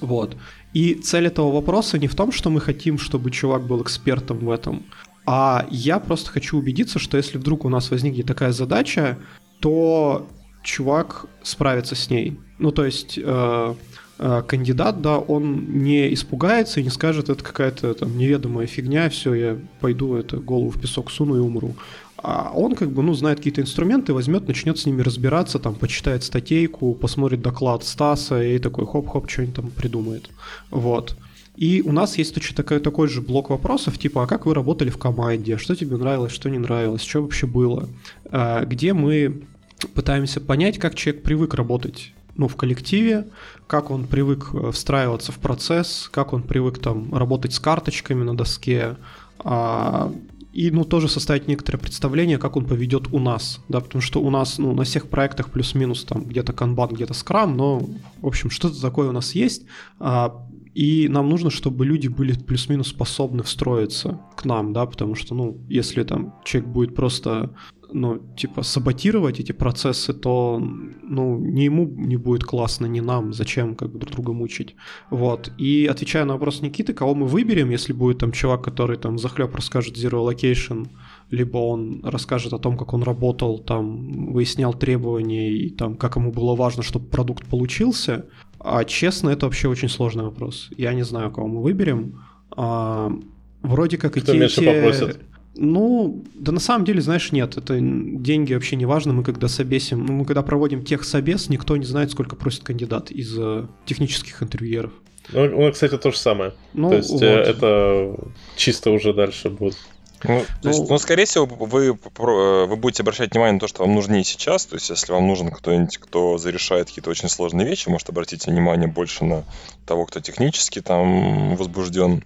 Вот. И цель этого вопроса не в том, что мы хотим, чтобы чувак был экспертом в этом, а я просто хочу убедиться, что если вдруг у нас возникнет такая задача, то чувак справится с ней. Ну, то есть э, э, кандидат, да, он не испугается и не скажет, это какая-то там неведомая фигня, все, я пойду это голову в песок суну и умру а он как бы, ну, знает какие-то инструменты, возьмет, начнет с ними разбираться, там, почитает статейку, посмотрит доклад Стаса и такой хоп-хоп, что-нибудь там придумает. Вот. И у нас есть точно такой, такой же блок вопросов, типа, а как вы работали в команде, что тебе нравилось, что не нравилось, что вообще было, а, где мы пытаемся понять, как человек привык работать ну, в коллективе, как он привык э, встраиваться в процесс, как он привык там работать с карточками на доске, а, и, ну, тоже составить некоторое представление, как он поведет у нас, да, потому что у нас, ну, на всех проектах плюс-минус там где-то канбан, где-то скрам, но, в общем, что-то такое у нас есть, а, и нам нужно, чтобы люди были плюс-минус способны встроиться к нам, да, потому что, ну, если там человек будет просто ну, типа, саботировать эти процессы, то, ну, ни ему не будет классно, ни нам. Зачем как бы друг друга мучить? Вот. И отвечая на вопрос Никиты, кого мы выберем, если будет там чувак, который там захлеб расскажет Zero Allocation, либо он расскажет о том, как он работал, там, выяснял требования и там, как ему было важно, чтобы продукт получился. А честно, это вообще очень сложный вопрос. Я не знаю, кого мы выберем. А, вроде как Кто и те, те... попросит? Ну, да на самом деле, знаешь, нет, это деньги вообще не важно. Мы когда собесим, ну, мы когда проводим тех собес, никто не знает, сколько просит кандидат из э, технических интервьюеров. Ну, ну, кстати, то же самое. Ну, то есть вот. Э, это чисто уже дальше будет. Ну, то есть, ну, ну, скорее всего, вы, э, вы будете обращать внимание на то, что вам нужнее сейчас. То есть, если вам нужен кто-нибудь, кто зарешает какие-то очень сложные вещи, может обратить внимание больше на того, кто технически там возбужден.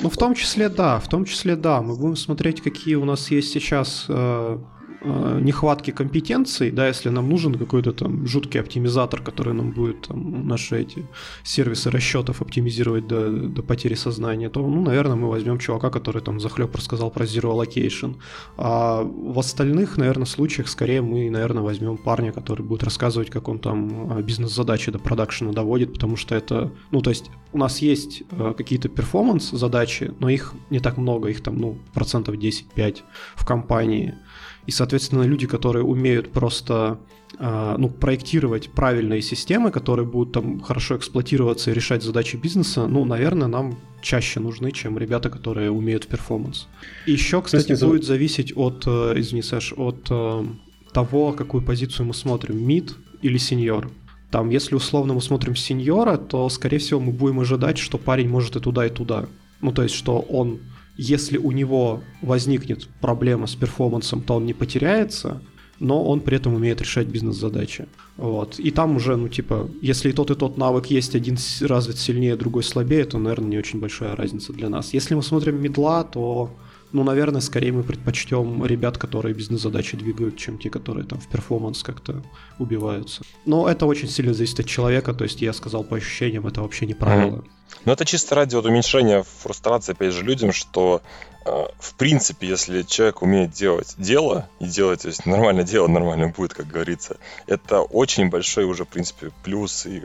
Ну, в том числе, да, в том числе, да. Мы будем смотреть, какие у нас есть сейчас э, Э, нехватки компетенций, да, если нам нужен какой-то там жуткий оптимизатор, который нам будет там, наши эти сервисы расчетов оптимизировать до, до потери сознания, то, ну, наверное, мы возьмем чувака, который там захлеб рассказал про Zero Allocation. А в остальных, наверное, случаях скорее мы, наверное, возьмем парня, который будет рассказывать, как он там а, бизнес-задачи до продакшена доводит, потому что это, ну, то есть у нас есть э, какие-то перформанс-задачи, но их не так много, их там, ну, процентов 10-5 в компании. И, соответственно, люди, которые умеют просто а, ну, проектировать правильные системы, которые будут там хорошо эксплуатироваться и решать задачи бизнеса, ну, наверное, нам чаще нужны, чем ребята, которые умеют перформанс. И еще, кстати, Есть, будет зависеть от, э, извини, Саш, от э, того, какую позицию мы смотрим, мид или сеньор. Там, если условно мы смотрим сеньора, то, скорее всего, мы будем ожидать, что парень может и туда, и туда. Ну, то есть, что он если у него возникнет проблема с перформансом, то он не потеряется, но он при этом умеет решать бизнес-задачи. Вот. И там уже, ну, типа, если и тот, и тот навык есть, один развит сильнее, другой слабее, то, наверное, не очень большая разница для нас. Если мы смотрим медла, то, ну, наверное, скорее мы предпочтем ребят, которые бизнес-задачи двигают, чем те, которые там в перформанс как-то убиваются. Но это очень сильно зависит от человека, то есть я сказал по ощущениям, это вообще не правило. Mm-hmm. Но это чисто ради вот уменьшения фрустрации, опять же, людям, что э, в принципе, если человек умеет делать дело и делать, то есть нормально дело, нормально будет, как говорится, это очень большой уже, в принципе, плюс и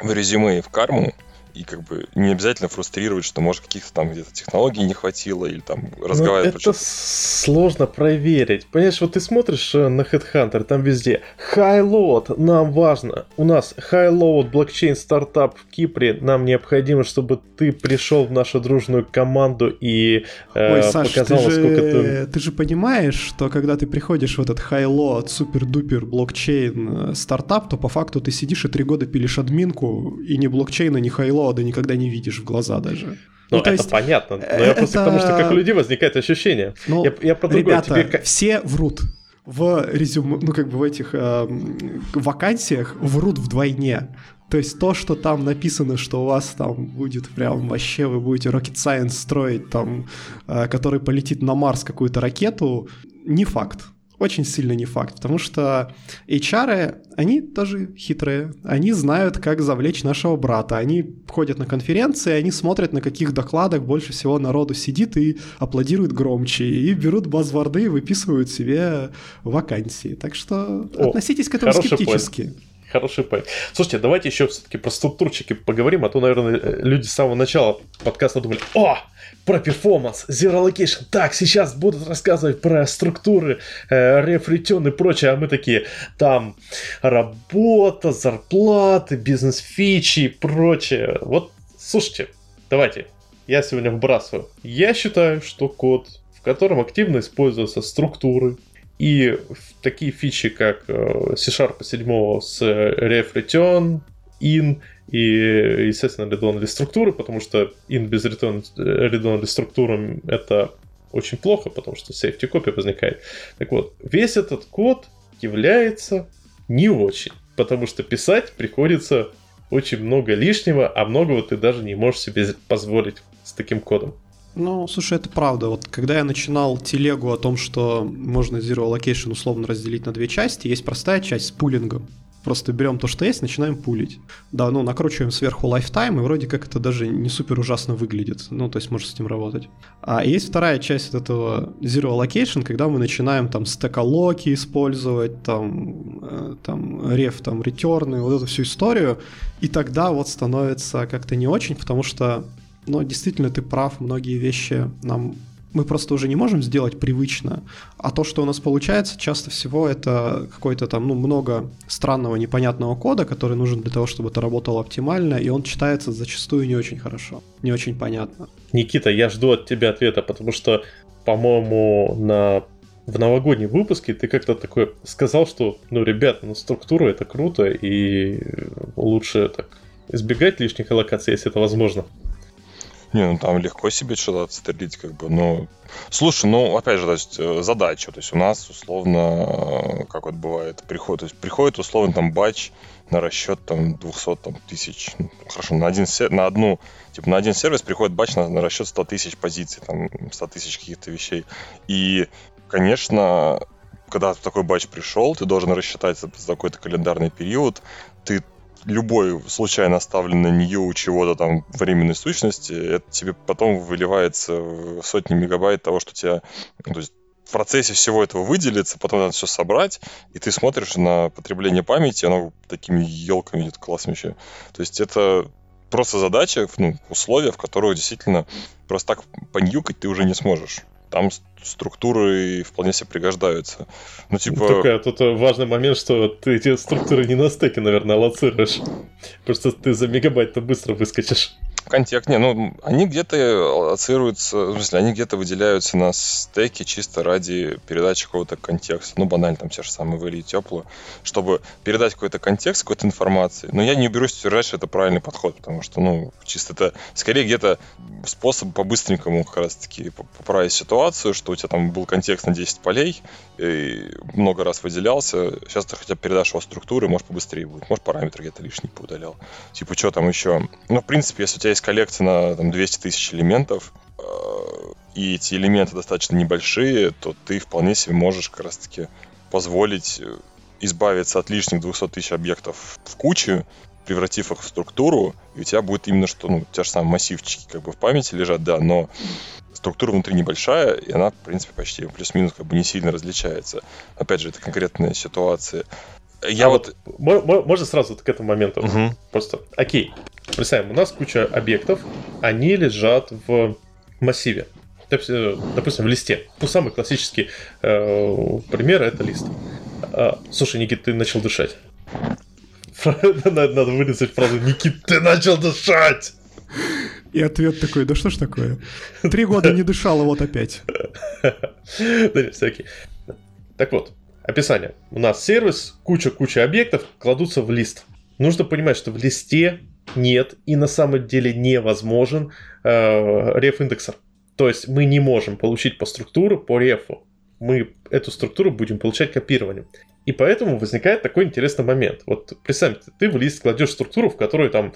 в резюме, и в карму. И как бы не обязательно фрустрировать, что может каких-то там где-то технологий не хватило или там разговаривать. это сложно проверить. Понимаешь, вот ты смотришь э, на Headhunter, там везде high load, нам важно. У нас high load блокчейн стартап в Кипре, нам необходимо, чтобы ты пришел в нашу дружную команду и э, Ой, Саш, показал, ты же, насколько ты... Ты же понимаешь, что когда ты приходишь в этот high load, супер-дупер блокчейн стартап, то по факту ты сидишь и три года пилишь админку, и ни блокчейна, ни high load никогда не видишь в глаза даже. Ну, ну это есть, понятно. Но это... я просто к тому, что как у людей возникает ощущение. Ну, я, я про ребята, Тебе... все врут в резюме, ну как бы в этих э, вакансиях врут вдвойне. То есть то, что там написано, что у вас там будет прям вообще, вы будете Rocket Science строить там, э, который полетит на Марс какую-то ракету, не факт очень сильно не факт, потому что HR, они тоже хитрые, они знают, как завлечь нашего брата, они ходят на конференции, они смотрят, на каких докладах больше всего народу сидит и аплодирует громче, и берут базворды и выписывают себе вакансии. Так что О, относитесь к этому скептически. Point. Хороший поинт. Слушайте, давайте еще все-таки про структурчики поговорим, а то, наверное, люди с самого начала подкаста думали, о, про перформанс, Zero Location. Так, сейчас будут рассказывать про структуры, э, рефритен и прочее, а мы такие, там работа, зарплаты, бизнес-фичи и прочее. Вот, слушайте, давайте, я сегодня вбрасываю. Я считаю, что код, в котором активно используются структуры, и такие фичи, как э, C-Sharp 7 с ref return, in и, естественно, редонные структуры, потому что in без return, редонной структуры это очень плохо, потому что safety copy возникает. Так вот, весь этот код является не очень, потому что писать приходится очень много лишнего, а многого ты даже не можешь себе позволить с таким кодом. Ну, слушай, это правда. Вот когда я начинал телегу о том, что можно Zero Allocation условно разделить на две части, есть простая часть с пулингом. Просто берем то, что есть, начинаем пулить. Да, ну, накручиваем сверху lifetime, и вроде как это даже не супер ужасно выглядит. Ну, то есть можно с этим работать. А есть вторая часть от этого Zero Allocation, когда мы начинаем там стекалоки использовать, там, э, там, реф, там, ретерны, вот эту всю историю. И тогда вот становится как-то не очень, потому что но действительно ты прав, многие вещи нам мы просто уже не можем сделать привычно. А то, что у нас получается, часто всего это какой-то там, ну, много странного, непонятного кода, который нужен для того, чтобы это работало оптимально, и он читается зачастую не очень хорошо, не очень понятно. Никита, я жду от тебя ответа, потому что, по-моему, на в новогоднем выпуске ты как-то такой сказал, что, ну, ребят, ну, структура это круто, и лучше так избегать лишних аллокаций, если это возможно. Не, ну там легко себе что-то отстрелить, как бы, ну... Слушай, ну, опять же, то есть, э, задача, то есть у нас, условно, как вот бывает, приходит, то есть приходит, условно, там, батч на расчет, там, 200 там, тысяч, ну, хорошо, на, один, на одну, типа, на один сервис приходит батч на, на расчет 100 тысяч позиций, там, 100 тысяч каких-то вещей. И, конечно, когда такой батч пришел, ты должен рассчитать за какой-то календарный период, ты любой случайно оставленный у чего-то там временной сущности, это тебе потом выливается в сотни мегабайт того, что тебя... Ну, то есть в процессе всего этого выделится, потом надо все собрать, и ты смотришь на потребление памяти, оно такими елками идет классно вообще. То есть это просто задача, ну, условия, в которых действительно просто так поньюкать ты уже не сможешь там структуры вполне себе пригождаются. Ну, типа... Только тут важный момент, что ты эти структуры не на стеке, наверное, аллоцируешь. Просто ты за мегабайт-то быстро выскочишь. Контекст, не, ну, они где-то аллоцируются, в смысле, они где-то выделяются на стеке чисто ради передачи какого-то контекста. Ну, банально, там те же самые выли и тепло, чтобы передать какой-то контекст, какой-то информации. Но я не берусь утверждать, что это правильный подход, потому что, ну, чисто это скорее где-то способ по-быстренькому как раз-таки поправить ситуацию, что у тебя там был контекст на 10 полей, и много раз выделялся, сейчас ты хотя бы передашь его структуры, может побыстрее будет, может параметры где-то лишние поудалял. Типа, что там еще? Ну, в принципе, если у тебя есть коллекция на там, 200 тысяч элементов, э, и эти элементы достаточно небольшие, то ты вполне себе можешь как раз-таки позволить э, избавиться от лишних 200 тысяч объектов в кучу, превратив их в структуру, и у тебя будет именно что, ну, те же самые массивчики как бы в памяти лежат, да, но структура внутри небольшая, и она, в принципе, почти плюс-минус как бы не сильно различается. Опять же, это конкретная ситуация. Я а вот... вот... Можно сразу к этому моменту? Угу. Просто, окей, представим, у нас куча объектов, они лежат в массиве. Допустим, в листе. Ну, самый классический э, пример это лист. А, слушай, Никит, ты начал дышать. Надо вырезать фразу «Никит, ты начал дышать!» И ответ такой, да что ж такое? Три года не дышал, а вот опять. Да нет, всякий. Так вот, описание. У нас сервис, куча-куча объектов кладутся в лист. Нужно понимать, что в листе нет и на самом деле невозможен э, реф-индексер. То есть мы не можем получить по структуру по рефу. Мы эту структуру будем получать копированием. И поэтому возникает такой интересный момент. Вот представь, ты в лист кладешь структуру, в которой там,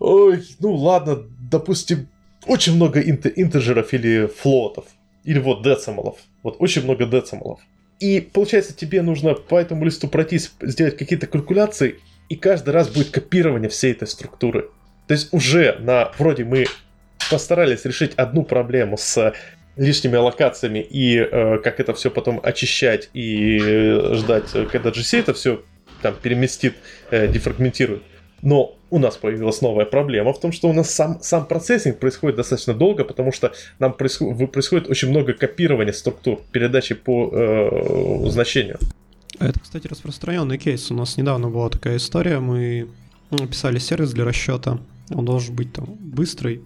ой, ну ладно, допустим, очень много интеджеров или флотов, или вот децималов. Вот очень много децималов. И получается, тебе нужно по этому листу пройтись, сделать какие-то калькуляции, и каждый раз будет копирование всей этой структуры. То есть уже на вроде мы постарались решить одну проблему с лишними аллокациями и э, как это все потом очищать и э, ждать, когда GC это все там переместит, э, дефрагментирует. Но у нас появилась новая проблема в том, что у нас сам, сам процессинг происходит достаточно долго, потому что нам происходит, происходит очень много копирования структур, передачи по э, значению. Это, кстати, распространенный кейс. У нас недавно была такая история. Мы писали сервис для расчета. Он должен быть там быстрый.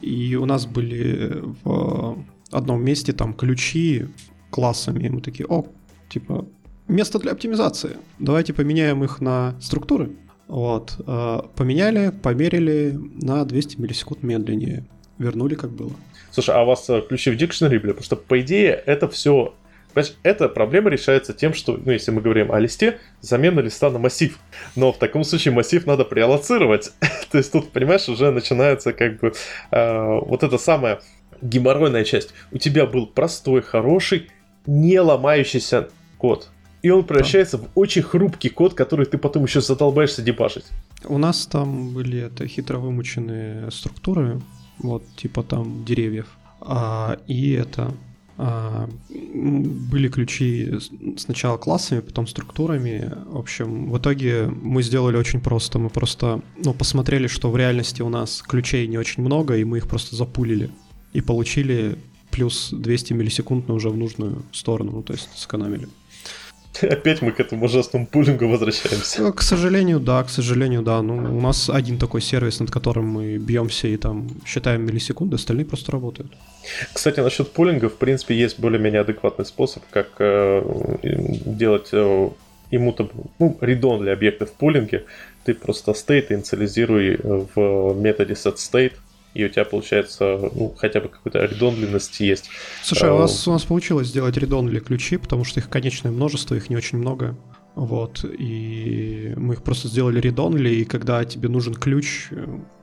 И у нас были в одном месте там ключи классами. И мы такие, о, типа, место для оптимизации. Давайте поменяем их на структуры. Вот. Э, поменяли, померили на 200 миллисекунд медленнее. Вернули как было. Слушай, а у вас э, ключи в дикшнери были? Потому что, по идее, это все Понимаешь, эта проблема решается тем, что, ну, если мы говорим о листе, замена листа на массив. Но в таком случае массив надо преаллоцировать. То есть тут, понимаешь, уже начинается как бы э, вот эта самая геморройная часть. У тебя был простой, хороший, не ломающийся код. И он превращается в очень хрупкий код, который ты потом еще задолбаешься дебажить. У нас там были это хитро вымученные структуры, вот типа там деревьев. А, и это были ключи сначала классами, потом структурами. В общем, в итоге мы сделали очень просто. Мы просто ну, посмотрели, что в реальности у нас ключей не очень много, и мы их просто запулили. И получили плюс 200 миллисекунд уже в нужную сторону, ну, то есть сэкономили. Опять мы к этому ужасному пулингу возвращаемся. К сожалению, да, к сожалению, да. Ну, у нас один такой сервис, над которым мы бьемся и там считаем миллисекунды, остальные просто работают. Кстати, насчет пулинга, в принципе, есть более-менее адекватный способ, как э, делать э, immutable, ну, редон для объектов в пулинге. Ты просто state инициализируй в методе setState, и у тебя получается, ну, хотя бы какой-то редонленность есть. Слушай, а у нас, у нас получилось сделать редон для ключи, потому что их конечное множество, их не очень много. Вот, и мы их просто сделали редонли, и когда тебе нужен ключ,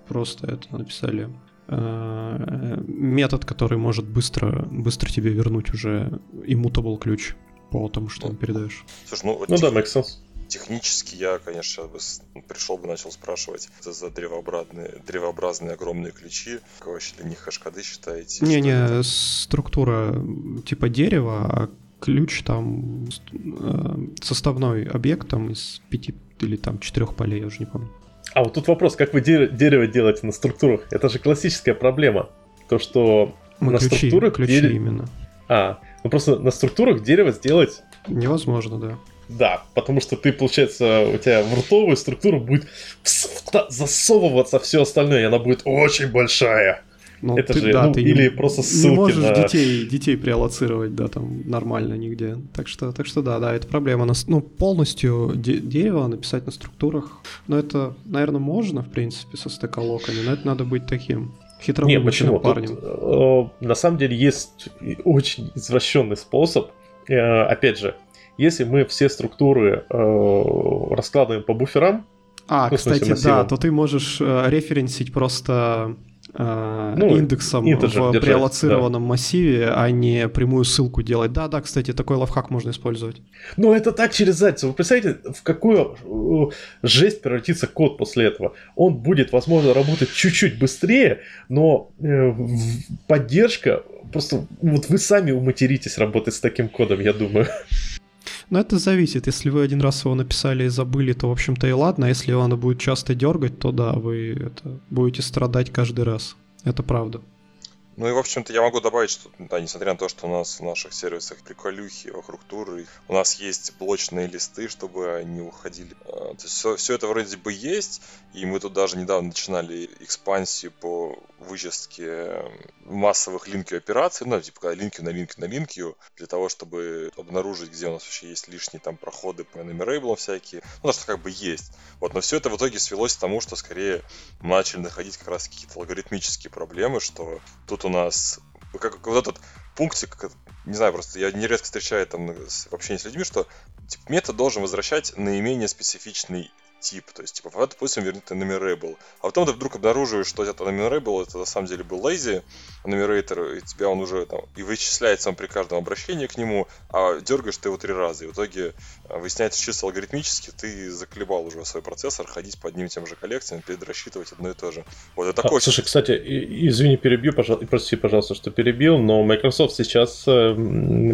просто это написали э, метод, который может быстро, быстро тебе вернуть уже immutable ключ по тому, что ты передаешь. Слушай, ну, ну да, makes sense. Технически я, конечно, бы пришел бы, начал спрашивать за, за древообразные, древообразные огромные ключи. Как вообще для них хэшкоды считаете? Не-не, структура типа дерева, а ключ там э, составной объект там из пяти или там четырех полей, я уже не помню. А вот тут вопрос, как вы дерево делаете на структурах? Это же классическая проблема. То, что Мы на ключи, структурах... Ключи дерево... именно. А, ну просто на структурах дерево сделать... Невозможно, да. Да, потому что ты, получается, у тебя в ртовую структуру будет засовываться все остальное, и она будет очень большая. Ну, это ты, же, да, ну, ты или не, просто ссылки не можешь на... детей, детей преаллоцировать, да, там нормально нигде. Так что, так что да, да, это проблема. Ну, полностью де- дерево написать на структурах, но это, наверное, можно, в принципе, со стеколоками, но это надо быть таким хитроумным парнем. Тут, э, на самом деле есть очень извращенный способ. Э, опять же, если мы все структуры э, раскладываем по буферам, а, ну, кстати, смысле, да, то ты можешь э, референсить просто э, ну, индексом в держать, преаллоцированном да. массиве, а не прямую ссылку делать. Да, да, кстати, такой лайфхак можно использовать. Ну, это так через задницу. Вы представляете, в какую э, жесть превратится код после этого? Он будет, возможно, работать чуть-чуть быстрее, но э, поддержка просто вот вы сами уматеритесь работать с таким кодом, я думаю. Но это зависит. Если вы один раз его написали и забыли, то, в общем-то, и ладно. А если он будет часто дергать, то да, вы это, будете страдать каждый раз. Это правда. Ну и, в общем-то, я могу добавить, что, да, несмотря на то, что у нас в наших сервисах приколюхи вокруг туры, у нас есть блочные листы, чтобы они уходили. А, то есть все, все это вроде бы есть, и мы тут даже недавно начинали экспансию по вычистке массовых линкью операций, ну, типа, линкью на линкью на линкью, для того, чтобы обнаружить, где у нас вообще есть лишние там проходы по enumerable всякие. Ну, что как бы есть. Вот, но все это в итоге свелось к тому, что скорее мы начали находить как раз какие-то алгоритмические проблемы, что тут у нас как, вот этот пунктик, не знаю, просто я нередко встречаю там в общении с людьми, что типа, метод должен возвращать наименее специфичный тип. То есть, типа, допустим, вернет enumerable. А потом ты вдруг обнаруживаешь, что это enumerable, это на самом деле был lazy enumerator, и тебя он уже там и вычисляется он при каждом обращении к нему, а дергаешь ты его три раза. И в итоге а, выясняется чисто алгоритмически, ты заколебал уже свой процессор ходить по одним и тем же коллекциям, перерассчитывать одно и то же. Вот это такой... А, слушай, кстати, извини, перебью, пожалуйста, прости, пожалуйста, что перебил, но Microsoft сейчас э,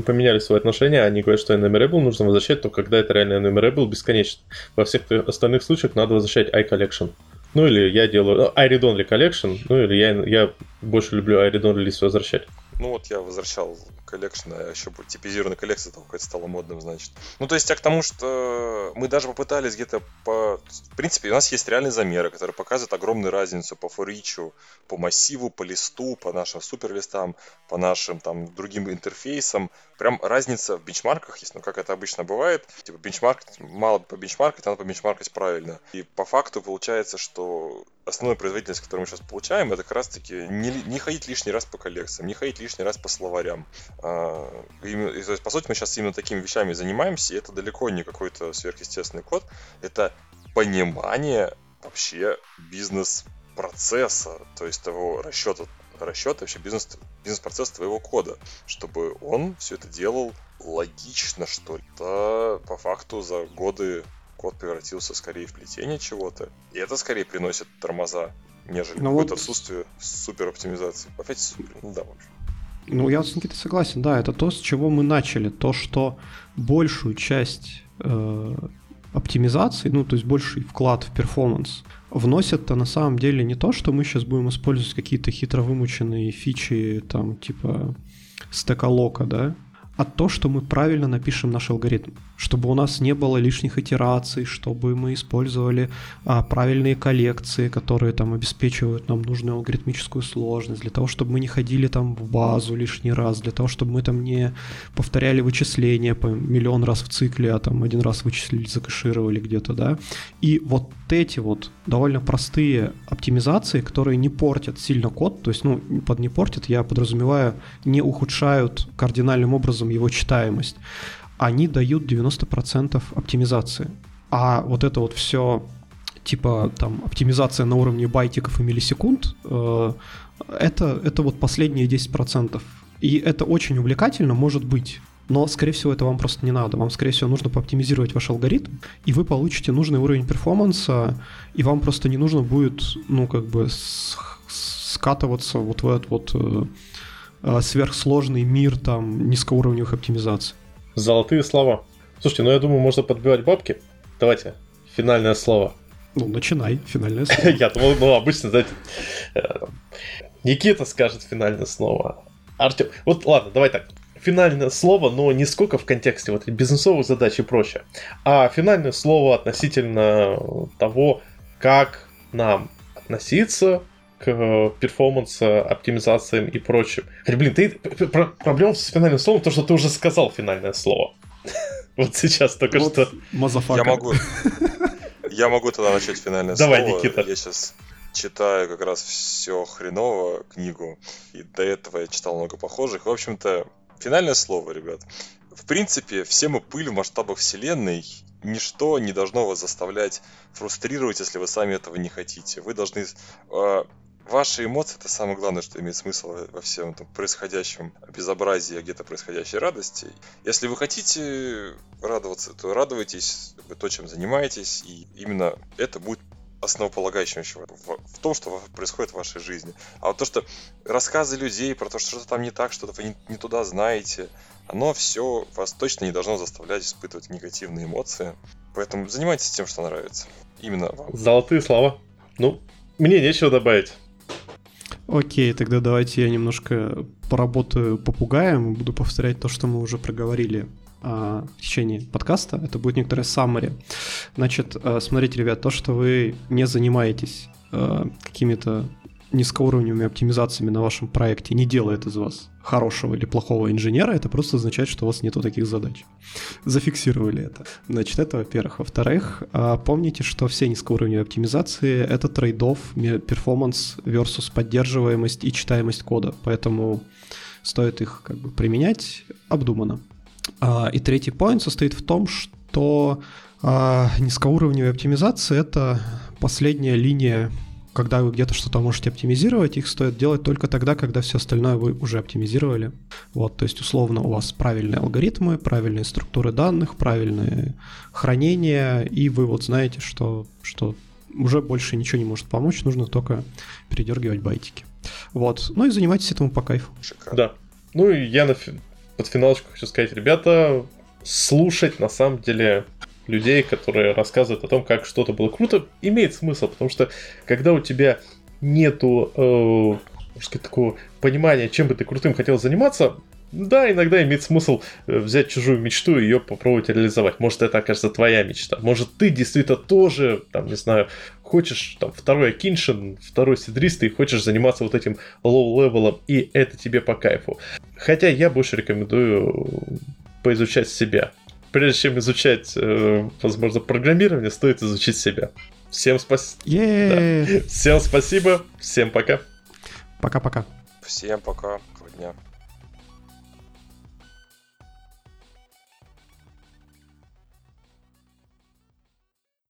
поменяли свои отношения, они говорят, что enumerable нужно возвращать только когда это реально enumerable бесконечно. Во всех остальных остальных случаях надо возвращать ICollection. Ну или я делаю IReadOnlyCollection, ну или я, я больше люблю IReadOnlyList возвращать. Ну вот я возвращал collection, а еще типизированная коллекция там какая-то стала модным, значит. Ну то есть я к тому, что мы даже попытались где-то по... В принципе, у нас есть реальные замеры, которые показывают огромную разницу по foreach у, по массиву, по листу, по нашим суперлистам, по нашим там другим интерфейсам. Прям разница в бенчмарках есть, ну как это обычно бывает. Типа бенчмарк, мало по бенчмаркать, надо по бенчмаркать правильно. И по факту получается, что основной производительность, которую мы сейчас получаем, это как раз-таки не, не ходить лишний раз по коллекциям, не ходить лишний раз по словарям. А, и, то есть, по сути, мы сейчас именно такими вещами занимаемся, и это далеко не какой-то сверхъестественный код, это понимание вообще бизнес-процесса, то есть того расчета, расчета вообще бизнес, бизнес-процесс твоего кода, чтобы он все это делал логично, что. Это по факту за годы код превратился скорее в плетение чего-то. И это скорее приносит тормоза, нежели ну какое-то вот... отсутствие супер оптимизации. Опять супер, ну да, в общем. Ну, я с Никитой согласен, да, это то, с чего мы начали. То, что большую часть э, оптимизации, ну, то есть больший вклад в перформанс, вносят-то на самом деле не то, что мы сейчас будем использовать какие-то хитро вымученные фичи, там, типа стеколока, да, а то, что мы правильно напишем наш алгоритм чтобы у нас не было лишних итераций, чтобы мы использовали а, правильные коллекции, которые там обеспечивают нам нужную алгоритмическую сложность, для того, чтобы мы не ходили там в базу лишний раз, для того, чтобы мы там не повторяли вычисления по миллион раз в цикле, а там один раз вычислили, закэшировали где-то, да. И вот эти вот довольно простые оптимизации, которые не портят сильно код, то есть, ну, под не портят, я подразумеваю, не ухудшают кардинальным образом его читаемость они дают 90% оптимизации. А вот это вот все типа там оптимизация на уровне байтиков и миллисекунд, э, это, это вот последние 10%. И это очень увлекательно, может быть, но, скорее всего, это вам просто не надо. Вам, скорее всего, нужно пооптимизировать ваш алгоритм, и вы получите нужный уровень перформанса, и вам просто не нужно будет, ну, как бы скатываться вот в этот вот э, сверхсложный мир там низкоуровневых оптимизаций. Золотые слова. Слушайте, ну я думаю, можно подбивать бабки. Давайте, финальное слово. Ну, начинай, финальное слово. Я думал, ну, обычно, знаете, э, Никита скажет финальное слово. Артем, вот ладно, давай так. Финальное слово, но не сколько в контексте вот бизнесовых задач и прочее, а финальное слово относительно того, как нам относиться к перформанс, оптимизациям и прочим. Хотя, блин, ты проблема с финальным словом, то, что ты уже сказал финальное слово. Вот сейчас только что. Я могу. Я могу тогда начать финальное слово. Давай, Никита. Я сейчас читаю как раз все хреново книгу, и до этого я читал много похожих. В общем-то, финальное слово, ребят. В принципе, все мы пыль в масштабах вселенной, ничто не должно вас заставлять фрустрировать, если вы сами этого не хотите. Вы должны э, Ваши эмоции это самое главное, что имеет смысл во всем этом происходящем безобразии, где-то происходящей радости. Если вы хотите радоваться, то радуйтесь то, чем занимаетесь, и именно это будет основополагающим в, в том, что происходит в вашей жизни. А вот то, что рассказы людей про то, что что-то там не так, что-то вы не, не туда знаете, оно все вас точно не должно заставлять испытывать негативные эмоции. Поэтому занимайтесь тем, что нравится. Именно вам. Золотые слова. Ну, мне нечего добавить. Окей, тогда давайте я немножко поработаю попугаем, буду повторять то, что мы уже проговорили а, в течение подкаста. Это будет некоторое summary. Значит, а, смотрите, ребят, то, что вы не занимаетесь а, какими-то низкоуровневыми оптимизациями на вашем проекте не делает из вас хорошего или плохого инженера, это просто означает, что у вас нету таких задач. Зафиксировали это. Значит, это во-первых. Во-вторых, а, помните, что все низкоуровневые оптимизации — это трейдов перформанс versus поддерживаемость и читаемость кода, поэтому стоит их как бы применять обдуманно. А, и третий point состоит в том, что а, низкоуровневые оптимизации — это последняя линия когда вы где-то что-то можете оптимизировать, их стоит делать только тогда, когда все остальное вы уже оптимизировали. Вот, то есть условно у вас правильные алгоритмы, правильные структуры данных, правильное хранение, и вы вот знаете, что, что уже больше ничего не может помочь, нужно только передергивать байтики. Вот, ну и занимайтесь этому по кайфу. Шикарно. Да. Ну и я на фи- под финалочку хочу сказать, ребята, слушать на самом деле людей, которые рассказывают о том, как что-то было круто, имеет смысл, потому что когда у тебя нету, э, сказать, такого понимания, чем бы ты крутым хотел заниматься, да, иногда имеет смысл э, взять чужую мечту и ее попробовать реализовать. Может, это окажется твоя мечта. Может, ты действительно тоже, там, не знаю, хочешь там второй Акиншин, второй Сидрист, и хочешь заниматься вот этим low-level ом, и это тебе по кайфу. Хотя я больше рекомендую поизучать себя прежде чем изучать, э, возможно, программирование, стоит изучить себя. Всем спасибо. Да. Всем спасибо. Всем пока. Пока-пока. Всем пока. Дня.